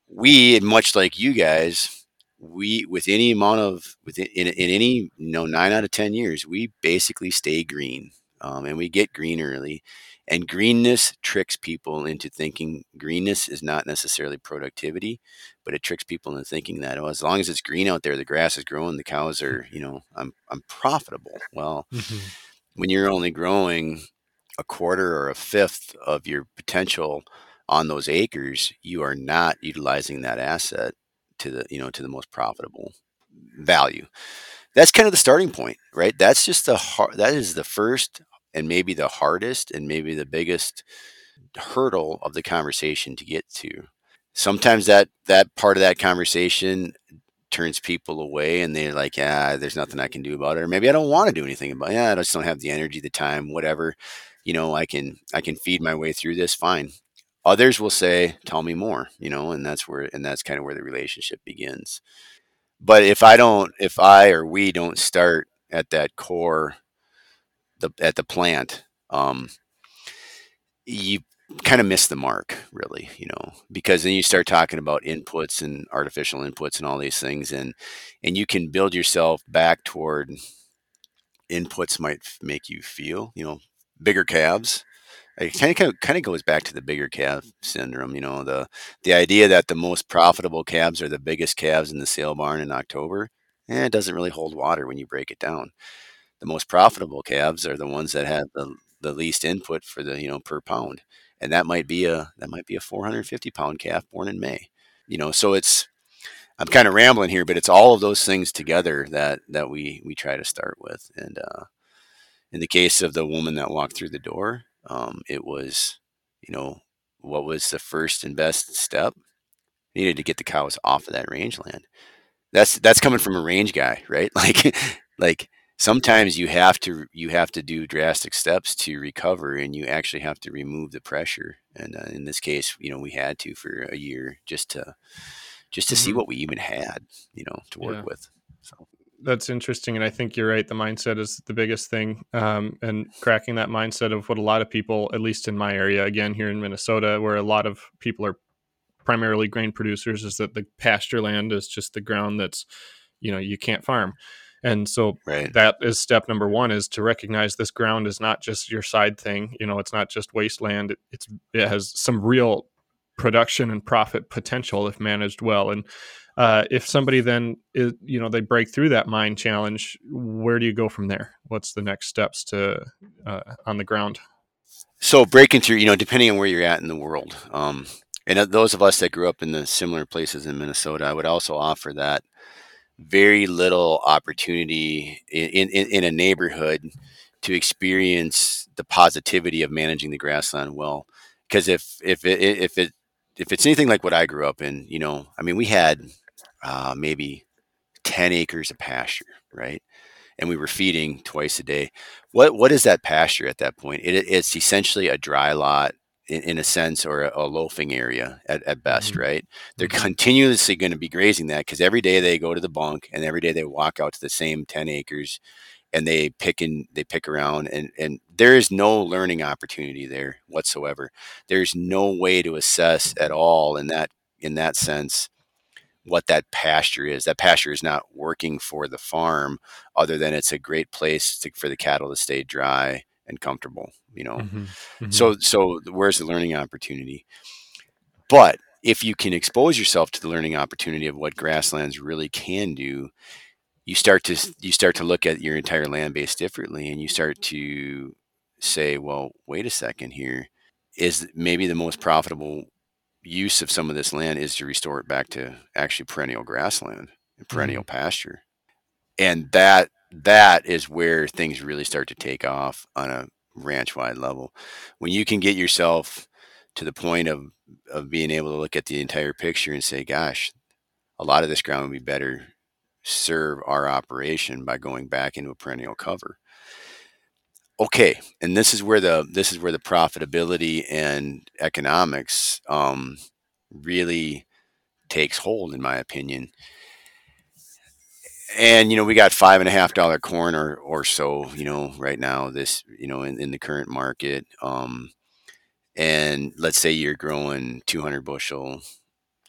we much like you guys we with any amount of within in, in any you know nine out of ten years we basically stay green um, and we get green early and greenness tricks people into thinking greenness is not necessarily productivity but it tricks people into thinking that oh as long as it's green out there the grass is growing the cows are you know i'm, I'm profitable. Well mm-hmm. when you're only growing a quarter or a fifth of your potential on those acres you are not utilizing that asset to the you know to the most profitable value. That's kind of the starting point right? That's just the hard that is the first and maybe the hardest and maybe the biggest hurdle of the conversation to get to. Sometimes that that part of that conversation turns people away and they're like yeah there's nothing i can do about it or maybe i don't want to do anything about it. Yeah i just don't have the energy the time whatever you know i can i can feed my way through this fine. Others will say, "Tell me more," you know, and that's where and that's kind of where the relationship begins. But if I don't, if I or we don't start at that core, the at the plant, um, you kind of miss the mark, really, you know, because then you start talking about inputs and artificial inputs and all these things, and and you can build yourself back toward inputs might make you feel, you know, bigger calves, it kind of kind of goes back to the bigger calf syndrome. You know, the the idea that the most profitable calves are the biggest calves in the sale barn in October. Eh, it doesn't really hold water when you break it down. The most profitable calves are the ones that have the, the least input for the you know per pound, and that might be a that might be a 450 pound calf born in May. You know, so it's I'm kind of rambling here, but it's all of those things together that that we we try to start with. And uh, in the case of the woman that walked through the door, um, it was, you know, what was the first and best step? needed to get the cows off of that rangeland. That's that's coming from a range guy, right? Like, like sometimes you have to you have to do drastic steps to recover, and you actually have to remove the pressure. And uh, in this case, you know, we had to for a year just to just to mm-hmm. see what we even had, you know, to work yeah. with. So that's interesting, and I think you're right. The mindset is the biggest thing, um, and cracking that mindset of what a lot of people, at least in my area, again here in Minnesota, where a lot of people are primarily grain producers, is that the pasture land is just the ground that's, you know, you can't farm, and so right. that is step number one: is to recognize this ground is not just your side thing. You know, it's not just wasteland. It, it's it has some real production and profit potential if managed well, and uh, if somebody then is, you know they break through that mind challenge where do you go from there what's the next steps to uh, on the ground so breaking through you know depending on where you're at in the world um, and those of us that grew up in the similar places in minnesota i would also offer that very little opportunity in, in, in a neighborhood to experience the positivity of managing the grassland well because if if it if it if it's anything like what I grew up in, you know, I mean, we had uh, maybe 10 acres of pasture, right? And we were feeding twice a day. What what is that pasture at that point? It, it's essentially a dry lot in, in a sense, or a, a loafing area at, at best, mm-hmm. right? They're mm-hmm. continuously going to be grazing that because every day they go to the bunk and every day they walk out to the same 10 acres and they pick and they pick around and and there is no learning opportunity there whatsoever there's no way to assess at all in that in that sense what that pasture is that pasture is not working for the farm other than it's a great place to, for the cattle to stay dry and comfortable you know mm-hmm. Mm-hmm. so so where's the learning opportunity but if you can expose yourself to the learning opportunity of what grasslands really can do you start to you start to look at your entire land base differently and you start to say well wait a second here is maybe the most profitable use of some of this land is to restore it back to actually perennial grassland and perennial mm-hmm. pasture and that that is where things really start to take off on a ranch wide level when you can get yourself to the point of of being able to look at the entire picture and say gosh a lot of this ground would be better serve our operation by going back into a perennial cover. Okay, and this is where the this is where the profitability and economics um, really takes hold, in my opinion. And you know, we got five and a half dollar corn or or so, you know, right now. This you know, in, in the current market, um, and let's say you're growing 200 bushel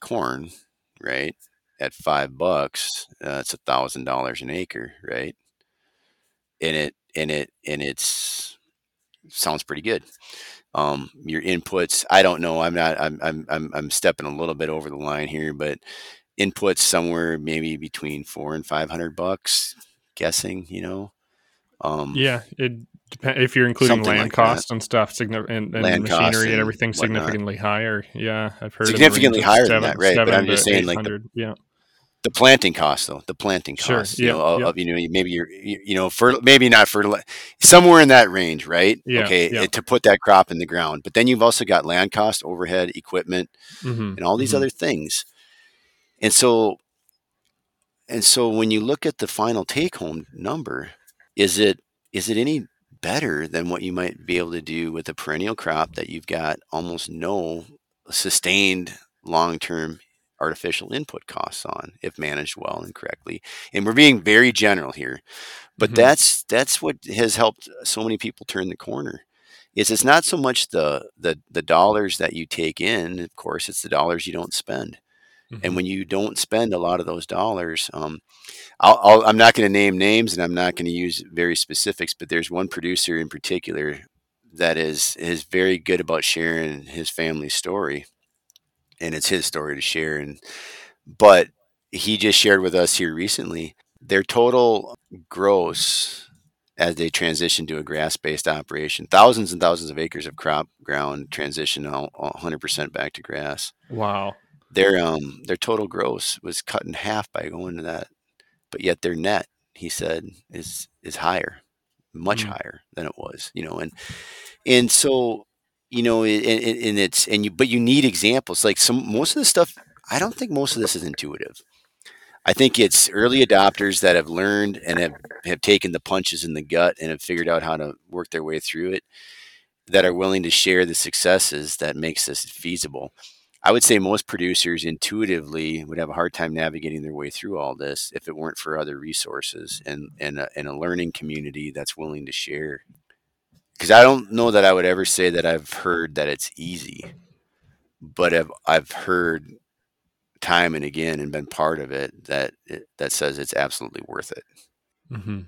corn, right? at five bucks, uh, a thousand dollars an acre, right? And it and it and it's sounds pretty good. Um, your inputs, I don't know. I'm not. I'm I'm I'm I'm stepping a little bit over the line here, but inputs somewhere maybe between four and five hundred bucks. Guessing, you know. Um, yeah, it depends if you're including land like costs and stuff, and, and machinery and, and everything significantly higher. Yeah, I've heard significantly higher seven, than that, right? But I'm just saying, like the, yeah the planting cost though the planting cost sure. yeah, you know yeah. of, you know maybe you're you know for maybe not for somewhere in that range right yeah, okay yeah. to put that crop in the ground but then you've also got land cost overhead equipment mm-hmm. and all these mm-hmm. other things and so and so when you look at the final take home number is it is it any better than what you might be able to do with a perennial crop that you've got almost no sustained long term artificial input costs on if managed well and correctly. And we're being very general here, but mm-hmm. that's that's what has helped so many people turn the corner. Is it's not so much the the the dollars that you take in, of course, it's the dollars you don't spend. Mm-hmm. And when you don't spend a lot of those dollars, um, i am not going to name names and I'm not going to use very specifics, but there's one producer in particular that is is very good about sharing his family story and it's his story to share. And but he just shared with us here recently their total gross as they transition to a grass-based operation. Thousands and thousands of acres of crop ground transition 100% back to grass. Wow. Their um their total gross was cut in half by going to that, but yet their net, he said, is is higher, much mm. higher than it was. You know, and and so you know, and, and it's and you, but you need examples. Like some most of the stuff, I don't think most of this is intuitive. I think it's early adopters that have learned and have, have taken the punches in the gut and have figured out how to work their way through it that are willing to share the successes that makes this feasible. I would say most producers intuitively would have a hard time navigating their way through all this if it weren't for other resources and, and, a, and a learning community that's willing to share because I don't know that I would ever say that I've heard that it's easy, but I've I've heard time and again and been part of it that it, that says it's absolutely worth it. Mm-hmm.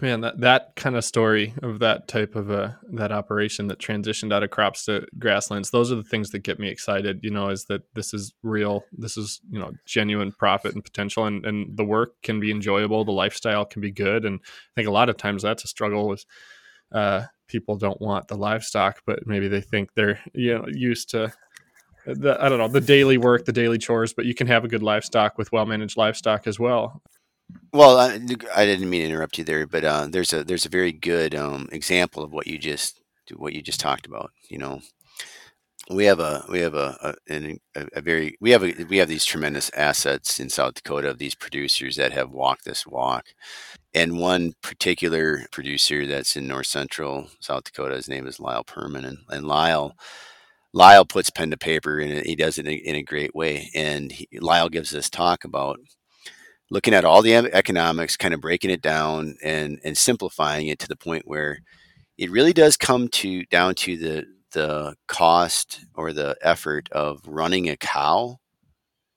Man, that that kind of story of that type of a that operation that transitioned out of crops to grasslands, those are the things that get me excited. You know, is that this is real, this is you know genuine profit and potential, and and the work can be enjoyable, the lifestyle can be good, and I think a lot of times that's a struggle with uh, people don't want the livestock, but maybe they think they're you know used to the I don't know the daily work, the daily chores, but you can have a good livestock with well managed livestock as well. Well, I, I, didn't mean to interrupt you there, but uh, there's a there's a very good um, example of what you just what you just talked about. You know, we have a we have a a, a, a very we have a, we have these tremendous assets in South Dakota of these producers that have walked this walk, and one particular producer that's in north central South Dakota, his name is Lyle Perman, and, and Lyle Lyle puts pen to paper and he does it in a, in a great way. And he, Lyle gives this talk about looking at all the economics, kind of breaking it down and and simplifying it to the point where it really does come to down to the the cost or the effort of running a cow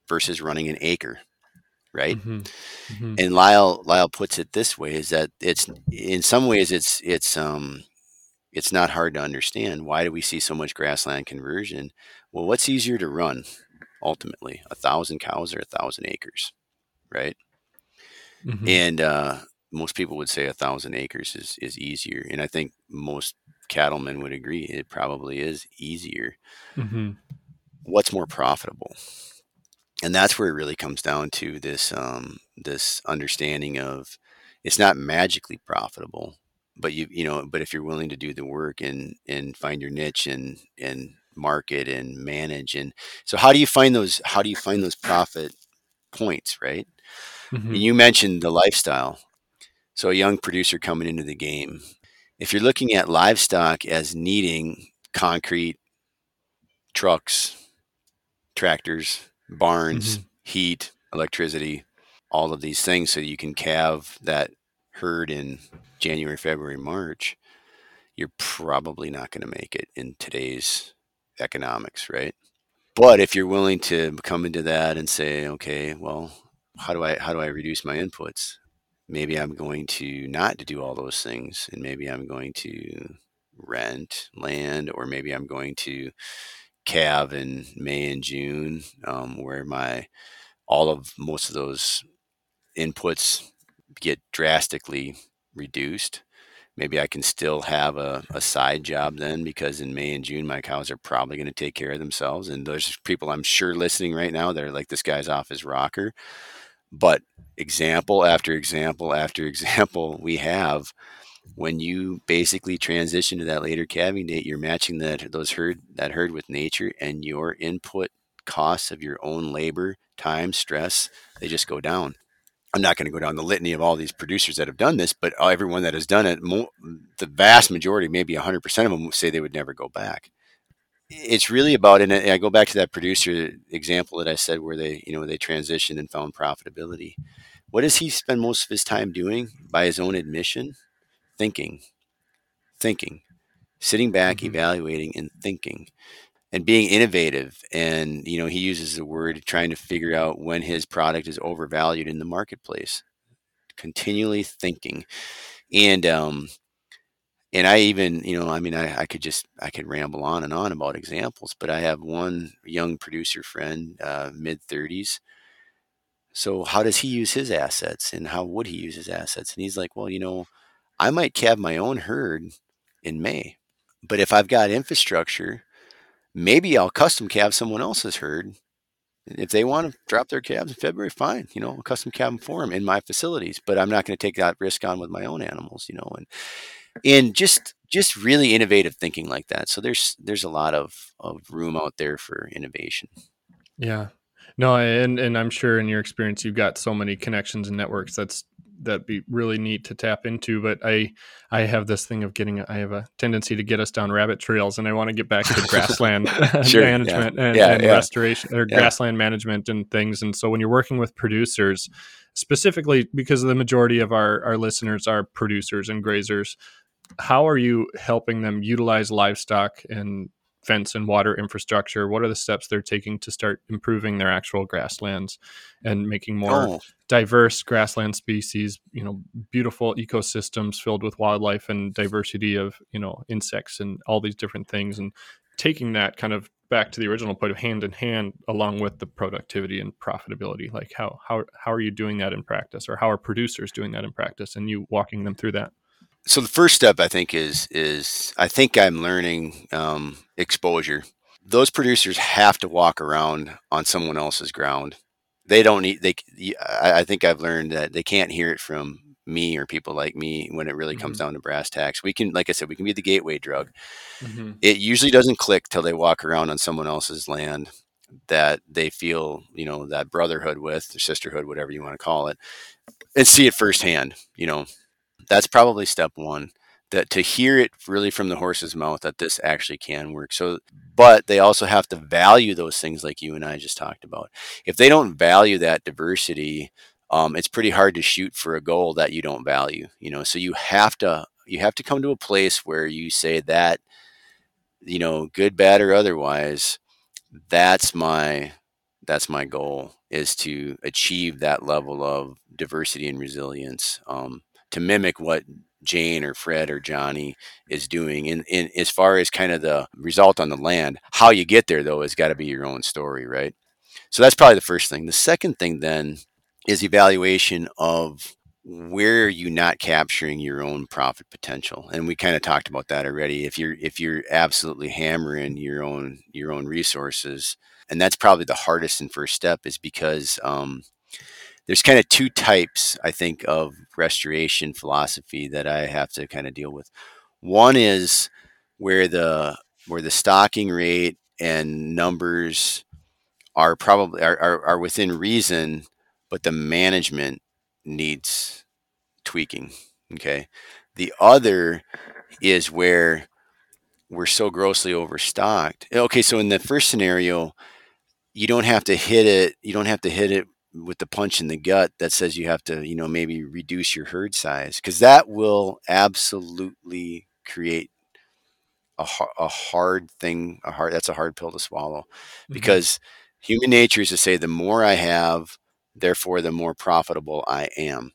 versus running an acre right mm-hmm. Mm-hmm. and lyle lyle puts it this way is that it's in some ways it's it's um it's not hard to understand why do we see so much grassland conversion well what's easier to run ultimately a thousand cows or a thousand acres right mm-hmm. and uh most people would say a thousand acres is is easier and i think most cattlemen would agree it probably is easier. Mm-hmm. What's more profitable? And that's where it really comes down to this um, this understanding of it's not magically profitable, but you you know, but if you're willing to do the work and and find your niche and and market and manage and so how do you find those how do you find those profit points right mm-hmm. you mentioned the lifestyle so a young producer coming into the game if you're looking at livestock as needing concrete, trucks, tractors, barns, mm-hmm. heat, electricity, all of these things so you can calve that herd in January, February, March, you're probably not going to make it in today's economics, right? But if you're willing to come into that and say, okay, well, how do I how do I reduce my inputs? maybe I'm going to not to do all those things, and maybe I'm going to rent land, or maybe I'm going to calve in May and June, um, where my all of most of those inputs get drastically reduced. Maybe I can still have a, a side job then because in May and June my cows are probably going to take care of themselves. And there's people I'm sure listening right now that are like, this guy's off his rocker. But example after example after example we have when you basically transition to that later calving date, you're matching that those herd that herd with nature and your input costs of your own labor, time, stress, they just go down. I'm not going to go down the litany of all these producers that have done this, but everyone that has done it, the vast majority, maybe 100% of them say they would never go back it's really about and I go back to that producer example that I said where they you know they transitioned and found profitability. What does he spend most of his time doing by his own admission? Thinking, thinking, sitting back, mm-hmm. evaluating, and thinking, and being innovative. And you know he uses the word trying to figure out when his product is overvalued in the marketplace. Continually thinking, and um, and I even, you know, I mean, I, I could just, I could ramble on and on about examples, but I have one young producer friend, uh, mid 30s. So how does he use his assets and how would he use his assets? And he's like, well, you know, I might calve my own herd in May, but if I've got infrastructure, maybe I'll custom calve someone else's herd. If they want to drop their calves in February, fine. You know, custom calve them for them in my facilities, but I'm not going to take that risk on with my own animals. You know, and and just just really innovative thinking like that. So there's there's a lot of of room out there for innovation. Yeah. No, and and I'm sure in your experience you've got so many connections and networks that's that'd be really neat to tap into but i i have this thing of getting i have a tendency to get us down rabbit trails and i want to get back to grassland sure, management yeah. and, yeah, and yeah. restoration or grassland management and things and so when you're working with producers specifically because the majority of our our listeners are producers and grazers how are you helping them utilize livestock and fence and water infrastructure? What are the steps they're taking to start improving their actual grasslands and making more oh. diverse grassland species? You know, beautiful ecosystems filled with wildlife and diversity of you know insects and all these different things, and taking that kind of back to the original point of hand in hand along with the productivity and profitability like how how how are you doing that in practice or how are producers doing that in practice and you walking them through that so the first step I think is is I think I'm learning um, exposure. Those producers have to walk around on someone else's ground. They don't need they. I think I've learned that they can't hear it from me or people like me when it really mm-hmm. comes down to brass tacks. We can, like I said, we can be the gateway drug. Mm-hmm. It usually doesn't click till they walk around on someone else's land that they feel, you know, that brotherhood with or sisterhood, whatever you want to call it, and see it firsthand. You know, that's probably step one that to hear it really from the horse's mouth that this actually can work so but they also have to value those things like you and i just talked about if they don't value that diversity um, it's pretty hard to shoot for a goal that you don't value. You know, so you have to you have to come to a place where you say that, you know, good, bad, or otherwise, that's my that's my goal is to achieve that level of diversity and resilience um, to mimic what Jane or Fred or Johnny is doing. In, in as far as kind of the result on the land, how you get there though has got to be your own story, right? So that's probably the first thing. The second thing then is evaluation of where are you not capturing your own profit potential and we kind of talked about that already if you're if you're absolutely hammering your own your own resources and that's probably the hardest and first step is because um, there's kind of two types i think of restoration philosophy that i have to kind of deal with. One is where the where the stocking rate and numbers are probably are, are, are within reason but the management needs tweaking okay? The other is where we're so grossly overstocked. Okay so in the first scenario you don't have to hit it you don't have to hit it with the punch in the gut that says you have to you know maybe reduce your herd size because that will absolutely create a, a hard thing a hard that's a hard pill to swallow mm-hmm. because human nature is to say the more i have therefore the more profitable i am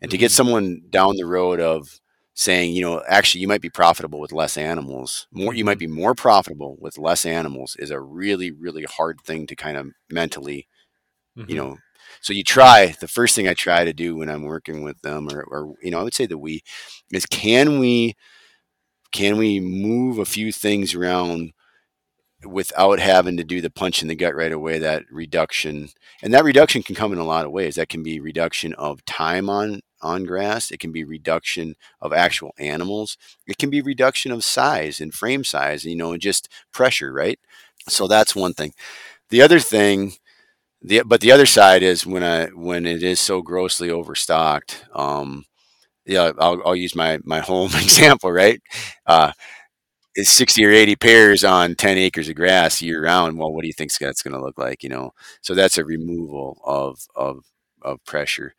and mm-hmm. to get mm-hmm. someone down the road of saying, you know, actually you might be profitable with less animals. More you might mm-hmm. be more profitable with less animals is a really really hard thing to kind of mentally, mm-hmm. you know. So you try the first thing I try to do when I'm working with them or or you know, I would say that we is can we can we move a few things around without having to do the punch in the gut right away that reduction and that reduction can come in a lot of ways that can be reduction of time on on grass. It can be reduction of actual animals. It can be reduction of size and frame size, you know, and just pressure, right? So that's one thing. The other thing, the but the other side is when I when it is so grossly overstocked. Um, yeah, I'll, I'll use my my home example, right? Uh, it's 60 or 80 pairs on 10 acres of grass year round. Well, what do you think that's going to look like? You know, so that's a removal of, of, of pressure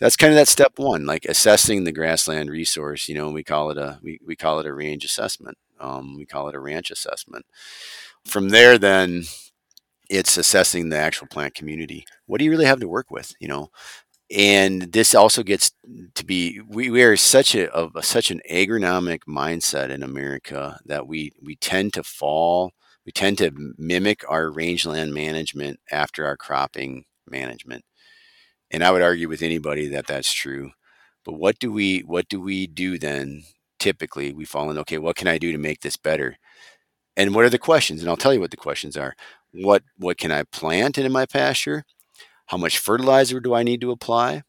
that's kind of that step one, like assessing the grassland resource. You know, we call it a we, we call it a range assessment. Um, we call it a ranch assessment. From there, then it's assessing the actual plant community. What do you really have to work with? You know, and this also gets to be we, we are such a such an agronomic mindset in America that we we tend to fall. We tend to mimic our rangeland management after our cropping management and I would argue with anybody that that's true. But what do we what do we do then? Typically, we fall in. Okay, what can I do to make this better? And what are the questions? And I'll tell you what the questions are. What what can I plant in my pasture? How much fertilizer do I need to apply?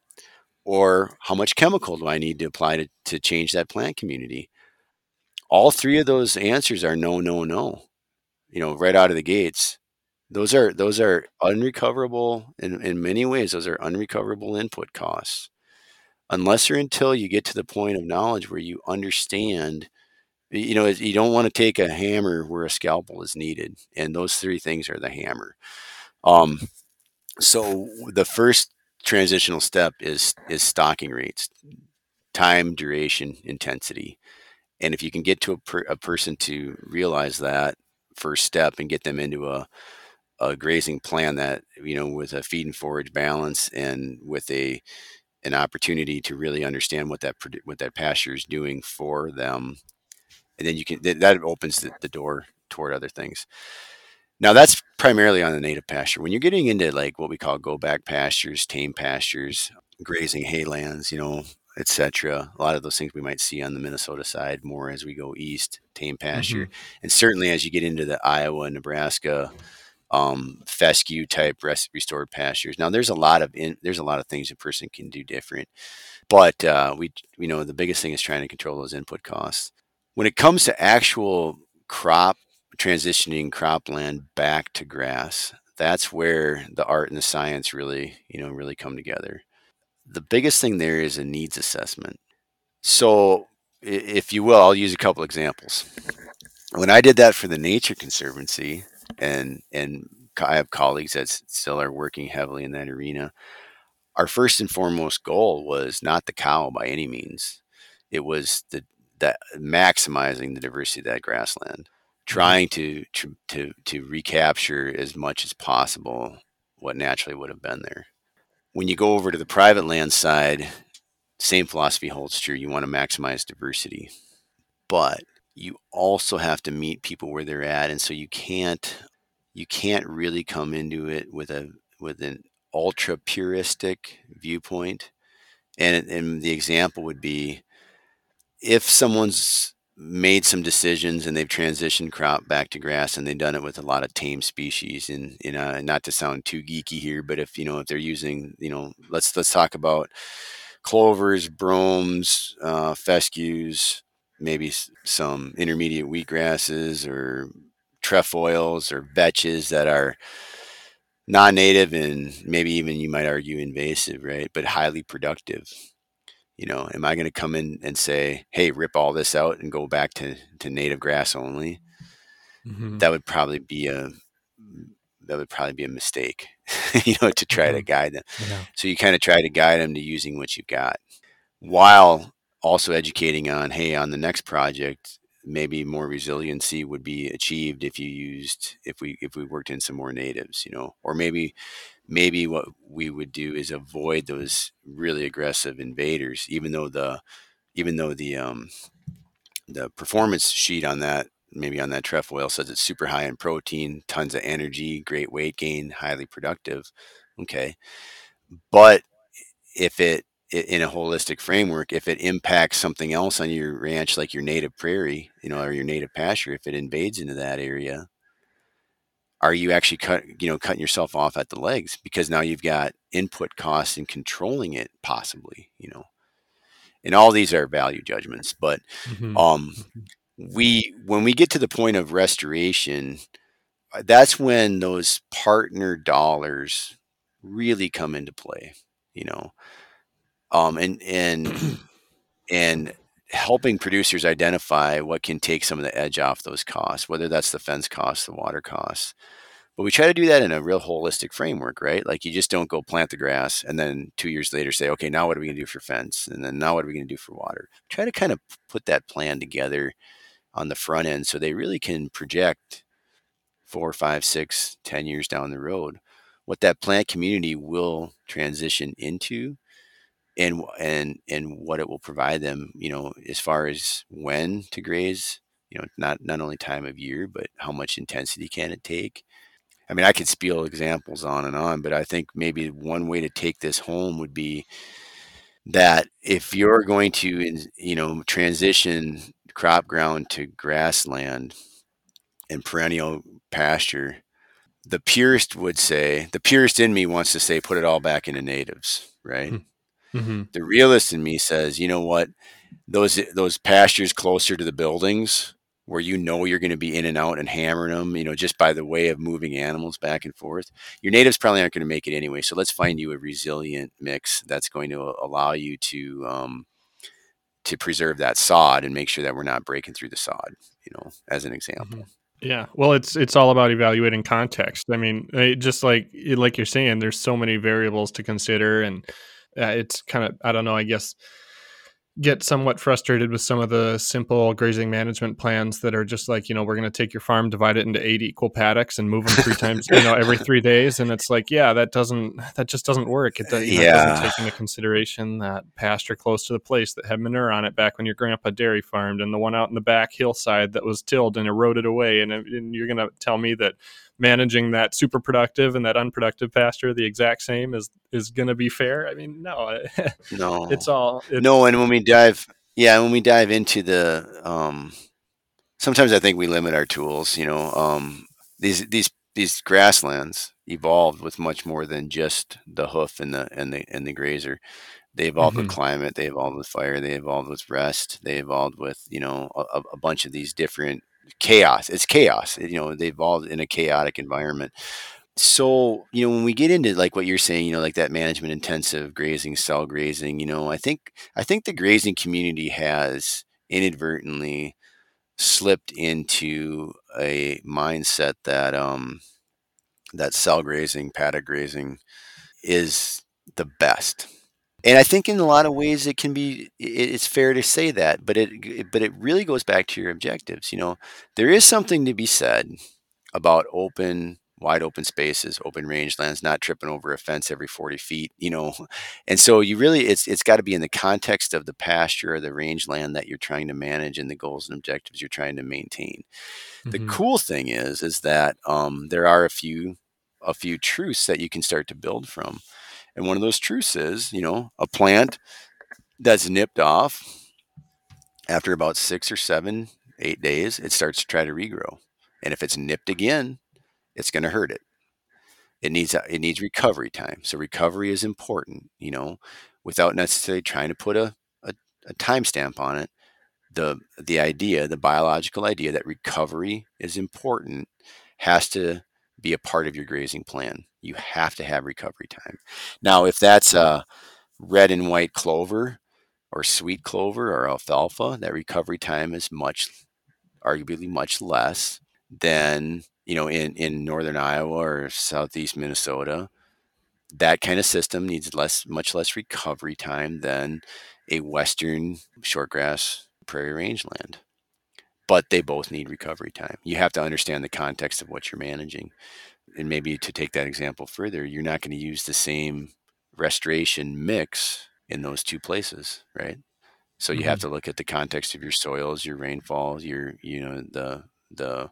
Or how much chemical do I need to apply to, to change that plant community? All three of those answers are no, no, no. You know, right out of the gates. Those are those are unrecoverable in, in many ways. Those are unrecoverable input costs, unless or until you get to the point of knowledge where you understand. You know, you don't want to take a hammer where a scalpel is needed, and those three things are the hammer. Um, so the first transitional step is is stocking rates, time, duration, intensity, and if you can get to a, per, a person to realize that first step and get them into a a grazing plan that you know with a feed and forage balance and with a an opportunity to really understand what that what that pasture is doing for them and then you can that opens the, the door toward other things now that's primarily on the native pasture when you're getting into like what we call go back pastures tame pastures grazing haylands you know etc a lot of those things we might see on the minnesota side more as we go east tame pasture mm-hmm. and certainly as you get into the iowa nebraska um, fescue type rest, restored pastures. Now, there's a lot of in, there's a lot of things a person can do different, but uh, we you know the biggest thing is trying to control those input costs. When it comes to actual crop transitioning cropland back to grass, that's where the art and the science really you know really come together. The biggest thing there is a needs assessment. So, if you will, I'll use a couple examples. When I did that for the Nature Conservancy, and and I have colleagues that still are working heavily in that arena. our first and foremost goal was not the cow by any means. It was the that maximizing the diversity of that grassland, mm-hmm. trying to, to to to recapture as much as possible what naturally would have been there. When you go over to the private land side, same philosophy holds true. You want to maximize diversity, but you also have to meet people where they're at, and so you can't you can't really come into it with a with an ultra puristic viewpoint. And, and the example would be if someone's made some decisions and they've transitioned crop back to grass and they've done it with a lot of tame species and you know not to sound too geeky here but if you know if they're using you know let's let's talk about clovers bromes uh, fescues maybe some intermediate wheatgrasses or trefoils or vetches that are non-native and maybe even you might argue invasive, right? But highly productive. You know, am I going to come in and say, "Hey, rip all this out and go back to to native grass only"? Mm-hmm. That would probably be a that would probably be a mistake, you know, to try mm-hmm. to guide them. Yeah. So you kind of try to guide them to using what you've got, while also educating on, hey, on the next project, maybe more resiliency would be achieved if you used if we if we worked in some more natives you know or maybe maybe what we would do is avoid those really aggressive invaders even though the even though the um the performance sheet on that maybe on that trefoil says it's super high in protein tons of energy great weight gain highly productive okay? But if it in a holistic framework, if it impacts something else on your ranch, like your native prairie, you know, or your native pasture, if it invades into that area, are you actually cut, you know, cutting yourself off at the legs because now you've got input costs and controlling it possibly, you know, and all these are value judgments, but, mm-hmm. um, mm-hmm. we, when we get to the point of restoration, uh, that's when those partner dollars really come into play, you know, um, and and and helping producers identify what can take some of the edge off those costs, whether that's the fence costs, the water costs. But we try to do that in a real holistic framework, right? Like you just don't go plant the grass and then two years later say, okay, now what are we going to do for fence? And then now what are we going to do for water? Try to kind of put that plan together on the front end so they really can project four, five, six, ten years down the road what that plant community will transition into and and and what it will provide them you know as far as when to graze you know not not only time of year but how much intensity can it take? I mean i could spiel examples on and on but i think maybe one way to take this home would be that if you're going to you know transition crop ground to grassland and perennial pasture the purist would say the purist in me wants to say put it all back into natives right? Mm-hmm Mm-hmm. The realist in me says, you know what, those those pastures closer to the buildings where you know you're going to be in and out and hammering them, you know, just by the way of moving animals back and forth. Your natives probably aren't going to make it anyway. So let's find you a resilient mix that's going to allow you to um, to preserve that sod and make sure that we're not breaking through the sod. You know, as an example. Mm-hmm. Yeah, well, it's it's all about evaluating context. I mean, just like like you're saying, there's so many variables to consider, and uh, it's kind of I don't know. I guess get somewhat frustrated with some of the simple grazing management plans that are just like you know we're going to take your farm divide it into eight equal paddocks and move them three times you know every three days and it's like yeah that doesn't that just doesn't work it, does, yeah. doesn't take into consideration that pasture close to the place that had manure on it back when your grandpa dairy farmed and the one out in the back hillside that was tilled and eroded away and, and you're going to tell me that managing that super productive and that unproductive pasture the exact same is is going to be fair. I mean, no, no, it's all it's, no. And when we dive, yeah, when we dive into the, um, sometimes I think we limit our tools. You know, um, these these these grasslands evolved with much more than just the hoof and the and the and the grazer. They evolved mm-hmm. with climate. They evolved with fire. They evolved with rest. They evolved with you know a, a bunch of these different chaos. It's chaos. You know, they evolved in a chaotic environment. So, you know, when we get into like what you're saying, you know, like that management intensive grazing, cell grazing, you know, I think I think the grazing community has inadvertently slipped into a mindset that um that cell grazing, paddock grazing is the best. And I think in a lot of ways it can be it's fair to say that, but it but it really goes back to your objectives, you know. There is something to be said about open wide open spaces, open rangelands, not tripping over a fence every 40 feet, you know. And so you really it's it's got to be in the context of the pasture or the rangeland that you're trying to manage and the goals and objectives you're trying to maintain. Mm-hmm. The cool thing is is that um, there are a few a few truths that you can start to build from. And one of those truths is, you know, a plant that's nipped off after about six or seven, eight days, it starts to try to regrow. And if it's nipped again, it's going to hurt it. It needs it needs recovery time. So recovery is important, you know, without necessarily trying to put a, a, a timestamp on it. The the idea, the biological idea that recovery is important has to be a part of your grazing plan. You have to have recovery time. Now, if that's a red and white clover or sweet clover or alfalfa, that recovery time is much, arguably much less than you know in in northern Iowa or southeast Minnesota. That kind of system needs less, much less recovery time than a western shortgrass prairie rangeland but they both need recovery time. You have to understand the context of what you're managing. And maybe to take that example further, you're not going to use the same restoration mix in those two places, right? So you mm-hmm. have to look at the context of your soils, your rainfall, your you know the the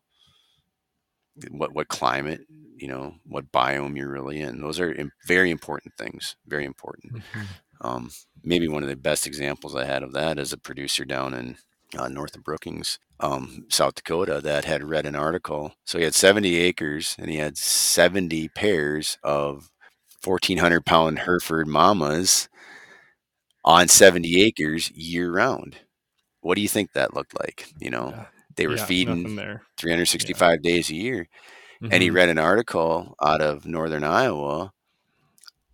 what what climate, you know, what biome you're really in. Those are very important things, very important. Mm-hmm. Um, maybe one of the best examples I had of that is a producer down in uh, north of Brookings, um, South Dakota, that had read an article. So he had 70 acres and he had 70 pairs of 1,400 pound Hereford mamas on 70 acres year round. What do you think that looked like? You know, they were yeah, feeding 365 yeah. days a year. Mm-hmm. And he mm-hmm. read an article out of Northern Iowa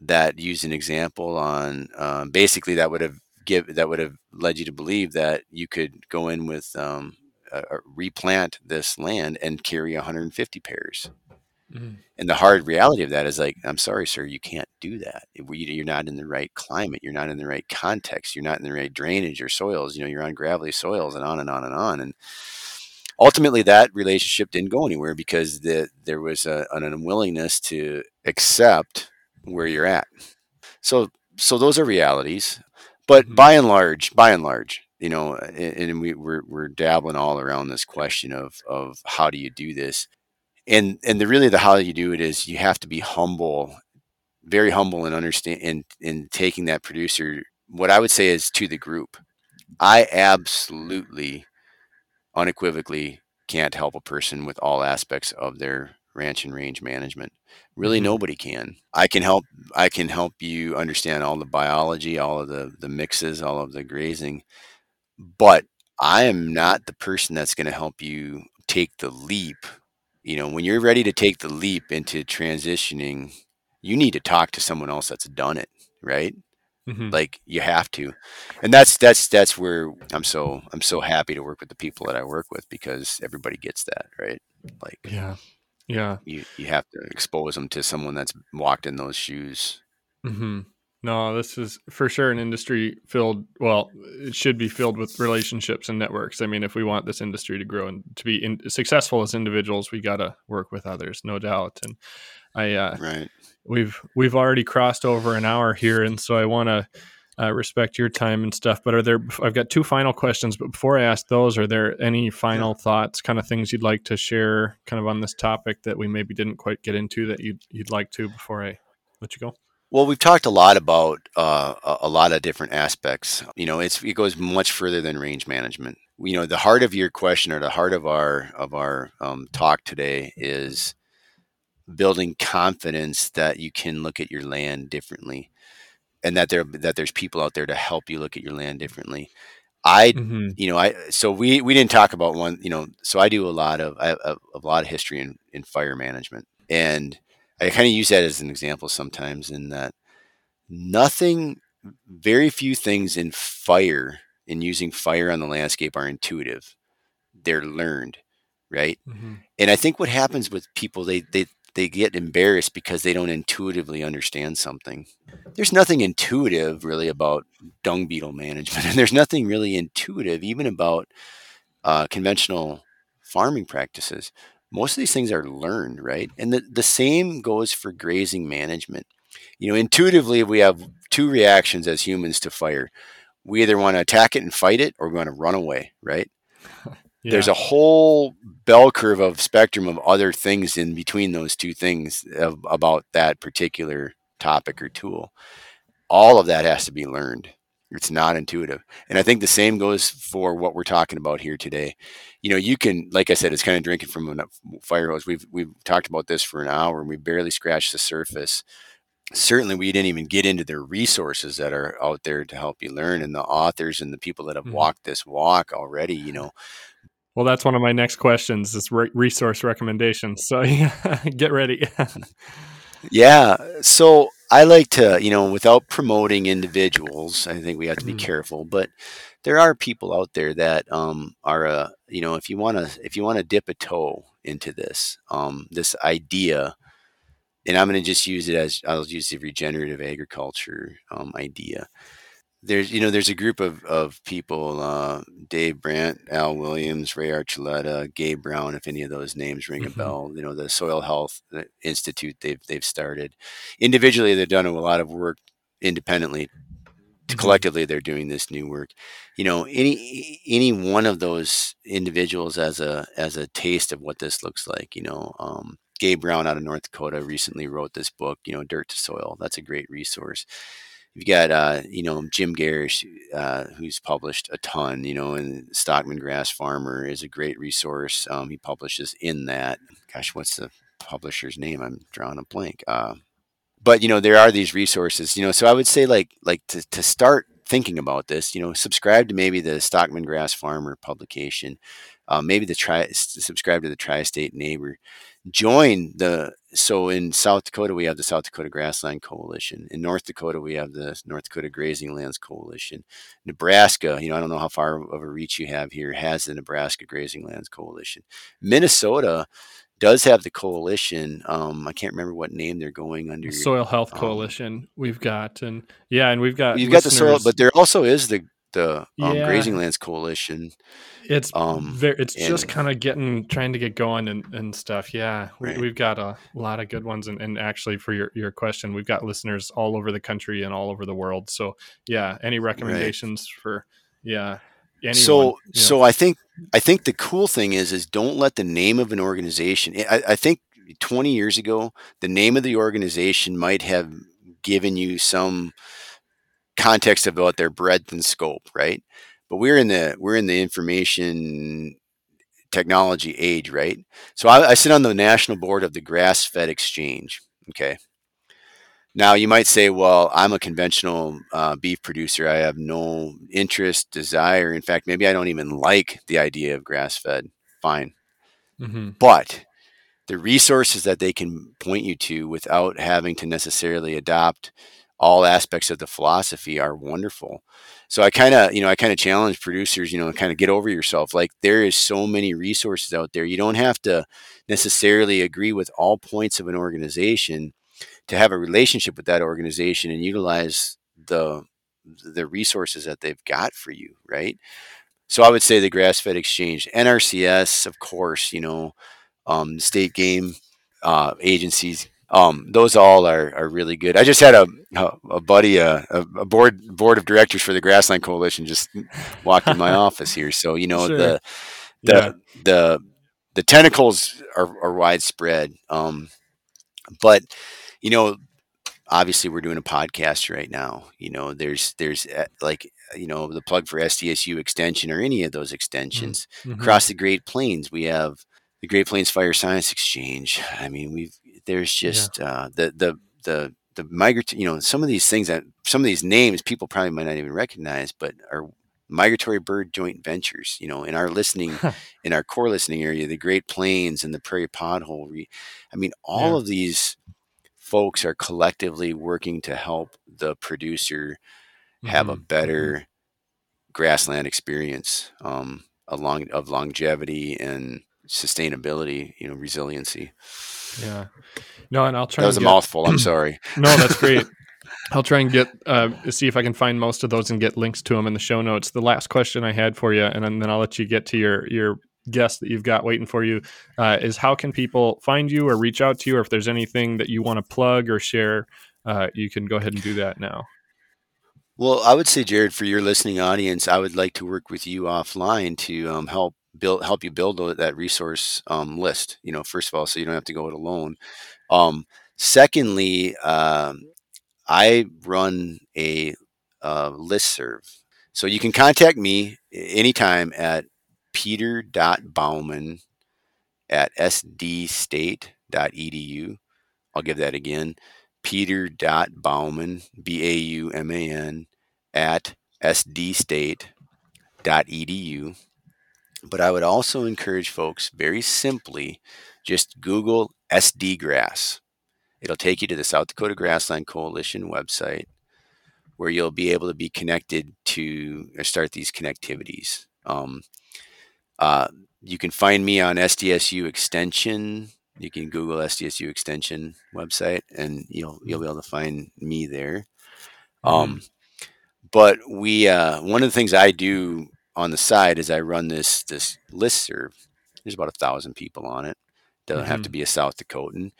that used an example on um, basically that would have give that would have led you to believe that you could go in with um, uh, replant this land and carry 150 pairs. Mm-hmm. And the hard reality of that is like, I'm sorry, sir, you can't do that. You're not in the right climate. You're not in the right context. You're not in the right drainage or soils. You know, you're on gravelly soils and on and on and on. And ultimately, that relationship didn't go anywhere because the, there was a, an unwillingness to accept where you're at. So, so those are realities. But mm-hmm. by and large, by and large, you know, and, and we, we're we're dabbling all around this question of of how do you do this, and and the really the how you do it is you have to be humble, very humble and understand in in taking that producer. What I would say is to the group, I absolutely, unequivocally can't help a person with all aspects of their ranch and range management. Really, mm-hmm. nobody can. I can help. I can help you understand all the biology, all of the the mixes, all of the grazing, but I am not the person that's going to help you take the leap. You know, when you're ready to take the leap into transitioning, you need to talk to someone else that's done it, right? Mm-hmm. Like you have to, and that's that's that's where I'm so I'm so happy to work with the people that I work with because everybody gets that, right? Like, yeah, yeah. You you have to expose them to someone that's walked in those shoes. Mm-hmm. No, this is for sure an industry filled. Well, it should be filled with relationships and networks. I mean, if we want this industry to grow and to be in, successful as individuals, we got to work with others, no doubt. And I, uh, right, we've we've already crossed over an hour here, and so I want to uh, respect your time and stuff. But are there? I've got two final questions. But before I ask those, are there any final thoughts, kind of things you'd like to share, kind of on this topic that we maybe didn't quite get into that you'd you'd like to before I let you go? Well, we've talked a lot about uh, a lot of different aspects. You know, it's it goes much further than range management. You know, the heart of your question or the heart of our of our um, talk today is building confidence that you can look at your land differently and that there that there's people out there to help you look at your land differently. I, mm-hmm. you know, I so we we didn't talk about one, you know, so I do a lot of I, a, a lot of history in in fire management, and I kind of use that as an example sometimes in that nothing, very few things in fire in using fire on the landscape are intuitive. They're learned, right? Mm-hmm. And I think what happens with people, they they they get embarrassed because they don't intuitively understand something. There's nothing intuitive really about dung beetle management, and there's nothing really intuitive even about uh, conventional farming practices. Most of these things are learned, right? And the, the same goes for grazing management. You know, intuitively, we have two reactions as humans to fire. We either want to attack it and fight it, or we want to run away, right? Yeah. There's a whole bell curve of spectrum of other things in between those two things of, about that particular topic or tool. All of that has to be learned. It's not intuitive. And I think the same goes for what we're talking about here today. You know, you can, like I said, it's kind of drinking from a fire hose. We've, we've talked about this for an hour and we barely scratched the surface. Certainly, we didn't even get into the resources that are out there to help you learn and the authors and the people that have mm-hmm. walked this walk already. You know, well, that's one of my next questions is re- resource recommendations. So yeah, get ready. yeah. So I like to, you know, without promoting individuals, I think we have to be mm. careful, but there are people out there that um, are, uh, you know, if you want to, if you want to dip a toe into this, um, this idea, and I'm going to just use it as I'll use the regenerative agriculture um, idea there's you know there's a group of of people uh, Dave Brandt, Al Williams, Ray Archuleta, Gabe Brown. If any of those names ring mm-hmm. a bell, you know the Soil Health uh, Institute they've they've started. Individually, they've done a lot of work. Independently, mm-hmm. collectively, they're doing this new work. You know, any any one of those individuals as a as a taste of what this looks like. You know, um, Gabe Brown out of North Dakota recently wrote this book. You know, Dirt to Soil. That's a great resource you've got uh, you know Jim Gerrish, uh, who's published a ton. You know, and Stockman Grass Farmer is a great resource. Um, he publishes in that. Gosh, what's the publisher's name? I'm drawing a blank. Uh, but you know, there are these resources. You know, so I would say like like to to start thinking about this, you know, subscribe to maybe the Stockman Grass Farmer publication. Uh, maybe the tri subscribe to the tri-state neighbor join the so in South Dakota we have the South Dakota Grassland Coalition. In North Dakota we have the North Dakota Grazing Lands Coalition. Nebraska, you know, I don't know how far of a reach you have here, has the Nebraska Grazing Lands Coalition. Minnesota does have the coalition. Um, I can't remember what name they're going under. Soil Health um, Coalition. We've got and yeah, and we've got you've got the soil, but there also is the the um, yeah. Grazing Lands Coalition. It's um, very, it's and, just kind of getting trying to get going and, and stuff. Yeah, right. we, have got a lot of good ones, and, and actually for your your question, we've got listeners all over the country and all over the world. So yeah, any recommendations right. for yeah. Anyone, so you know. so I think I think the cool thing is is don't let the name of an organization. I, I think 20 years ago, the name of the organization might have given you some context about their breadth and scope, right? But we're in the we're in the information technology age, right? So I, I sit on the national board of the Grass Fed Exchange. Okay. Now you might say, well, I'm a conventional uh, beef producer. I have no interest, desire. In fact, maybe I don't even like the idea of grass fed. Fine. Mm-hmm. But the resources that they can point you to without having to necessarily adopt all aspects of the philosophy are wonderful. So I kind of, you know, I kind of challenge producers, you know, kind of get over yourself. Like there is so many resources out there. You don't have to necessarily agree with all points of an organization to have a relationship with that organization and utilize the the resources that they've got for you, right? So I would say the grass fed exchange, NRCS, of course, you know, um, state game uh, agencies um, those all are, are really good. I just had a a, a buddy, uh, a, a, board board of directors for the Grassland Coalition, just walked in my office here. So you know sure. the the yeah. the the tentacles are, are widespread. Um, but you know, obviously, we're doing a podcast right now. You know, there's there's uh, like you know the plug for SDSU extension or any of those extensions mm-hmm. across the Great Plains. We have the Great Plains Fire Science Exchange. I mean, we've there's just yeah. uh, the the the the migratory. You know, some of these things that some of these names people probably might not even recognize, but are migratory bird joint ventures. You know, in our listening, in our core listening area, the Great Plains and the Prairie Pothole. I mean, all yeah. of these folks are collectively working to help the producer have mm-hmm. a better mm-hmm. grassland experience um, along of longevity and sustainability, you know, resiliency. Yeah. No, and I'll try. That was a get, mouthful. I'm sorry. no, that's great. I'll try and get uh, see if I can find most of those and get links to them in the show notes. The last question I had for you, and then I'll let you get to your your guest that you've got waiting for you, uh, is how can people find you or reach out to you, or if there's anything that you want to plug or share, uh, you can go ahead and do that now. Well, I would say, Jared, for your listening audience, I would like to work with you offline to um, help build help you build that resource um, list. You know, first of all, so you don't have to go it alone. Um, secondly, um, I run a uh, list serve, so you can contact me anytime at peter.bauman at sdstate.edu. I'll give that again peter.bauman, B A U M A N, at sdstate.edu. But I would also encourage folks very simply just Google SD grass. It'll take you to the South Dakota Grassland Coalition website where you'll be able to be connected to or start these connectivities. Um, uh, you can find me on SDSU Extension. You can Google SDSU Extension website, and you'll you'll be able to find me there. Mm-hmm. Um, but we uh, one of the things I do on the side as I run this this list serve. There's about a thousand people on it. Doesn't mm-hmm. have to mm-hmm. be a South Dakotan.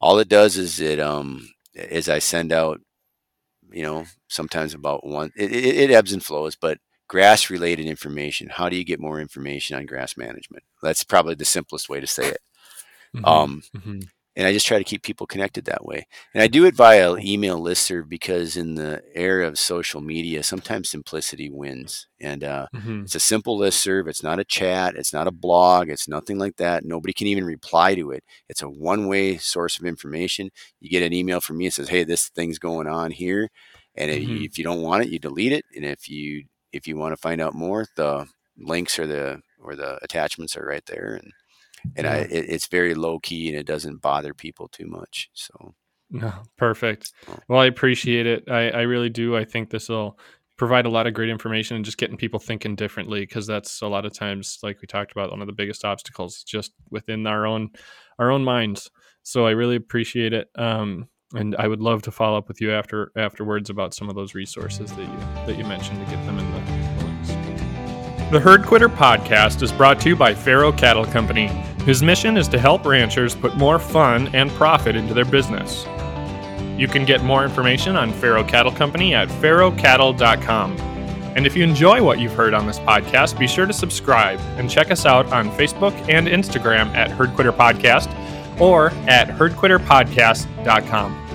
All it does is it um is I send out, you know, sometimes about one. It, it, it ebbs and flows, but grass related information. How do you get more information on grass management? That's probably the simplest way to say it. Mm-hmm. Um, mm-hmm and I just try to keep people connected that way. And I do it via email listserv because in the era of social media, sometimes simplicity wins. And uh, mm-hmm. it's a simple listserv. It's not a chat. It's not a blog. It's nothing like that. Nobody can even reply to it. It's a one-way source of information. You get an email from me that says, "Hey, this thing's going on here," and mm-hmm. if you don't want it, you delete it. And if you if you want to find out more, the links or the or the attachments are right there. And and yeah. I, it, it's very low key and it doesn't bother people too much. So, no, perfect. Well, I appreciate it. I, I really do. I think this will provide a lot of great information and just getting people thinking differently because that's a lot of times, like we talked about, one of the biggest obstacles just within our own our own minds. So I really appreciate it. Um, and I would love to follow up with you after afterwards about some of those resources that you that you mentioned to get them in the links. The Herd Quitter podcast is brought to you by Farrow Cattle Company his mission is to help ranchers put more fun and profit into their business. You can get more information on Farrow Cattle Company at farrowcattle.com. And if you enjoy what you've heard on this podcast, be sure to subscribe and check us out on Facebook and Instagram at Herd Quitter Podcast or at herdquitterpodcast.com.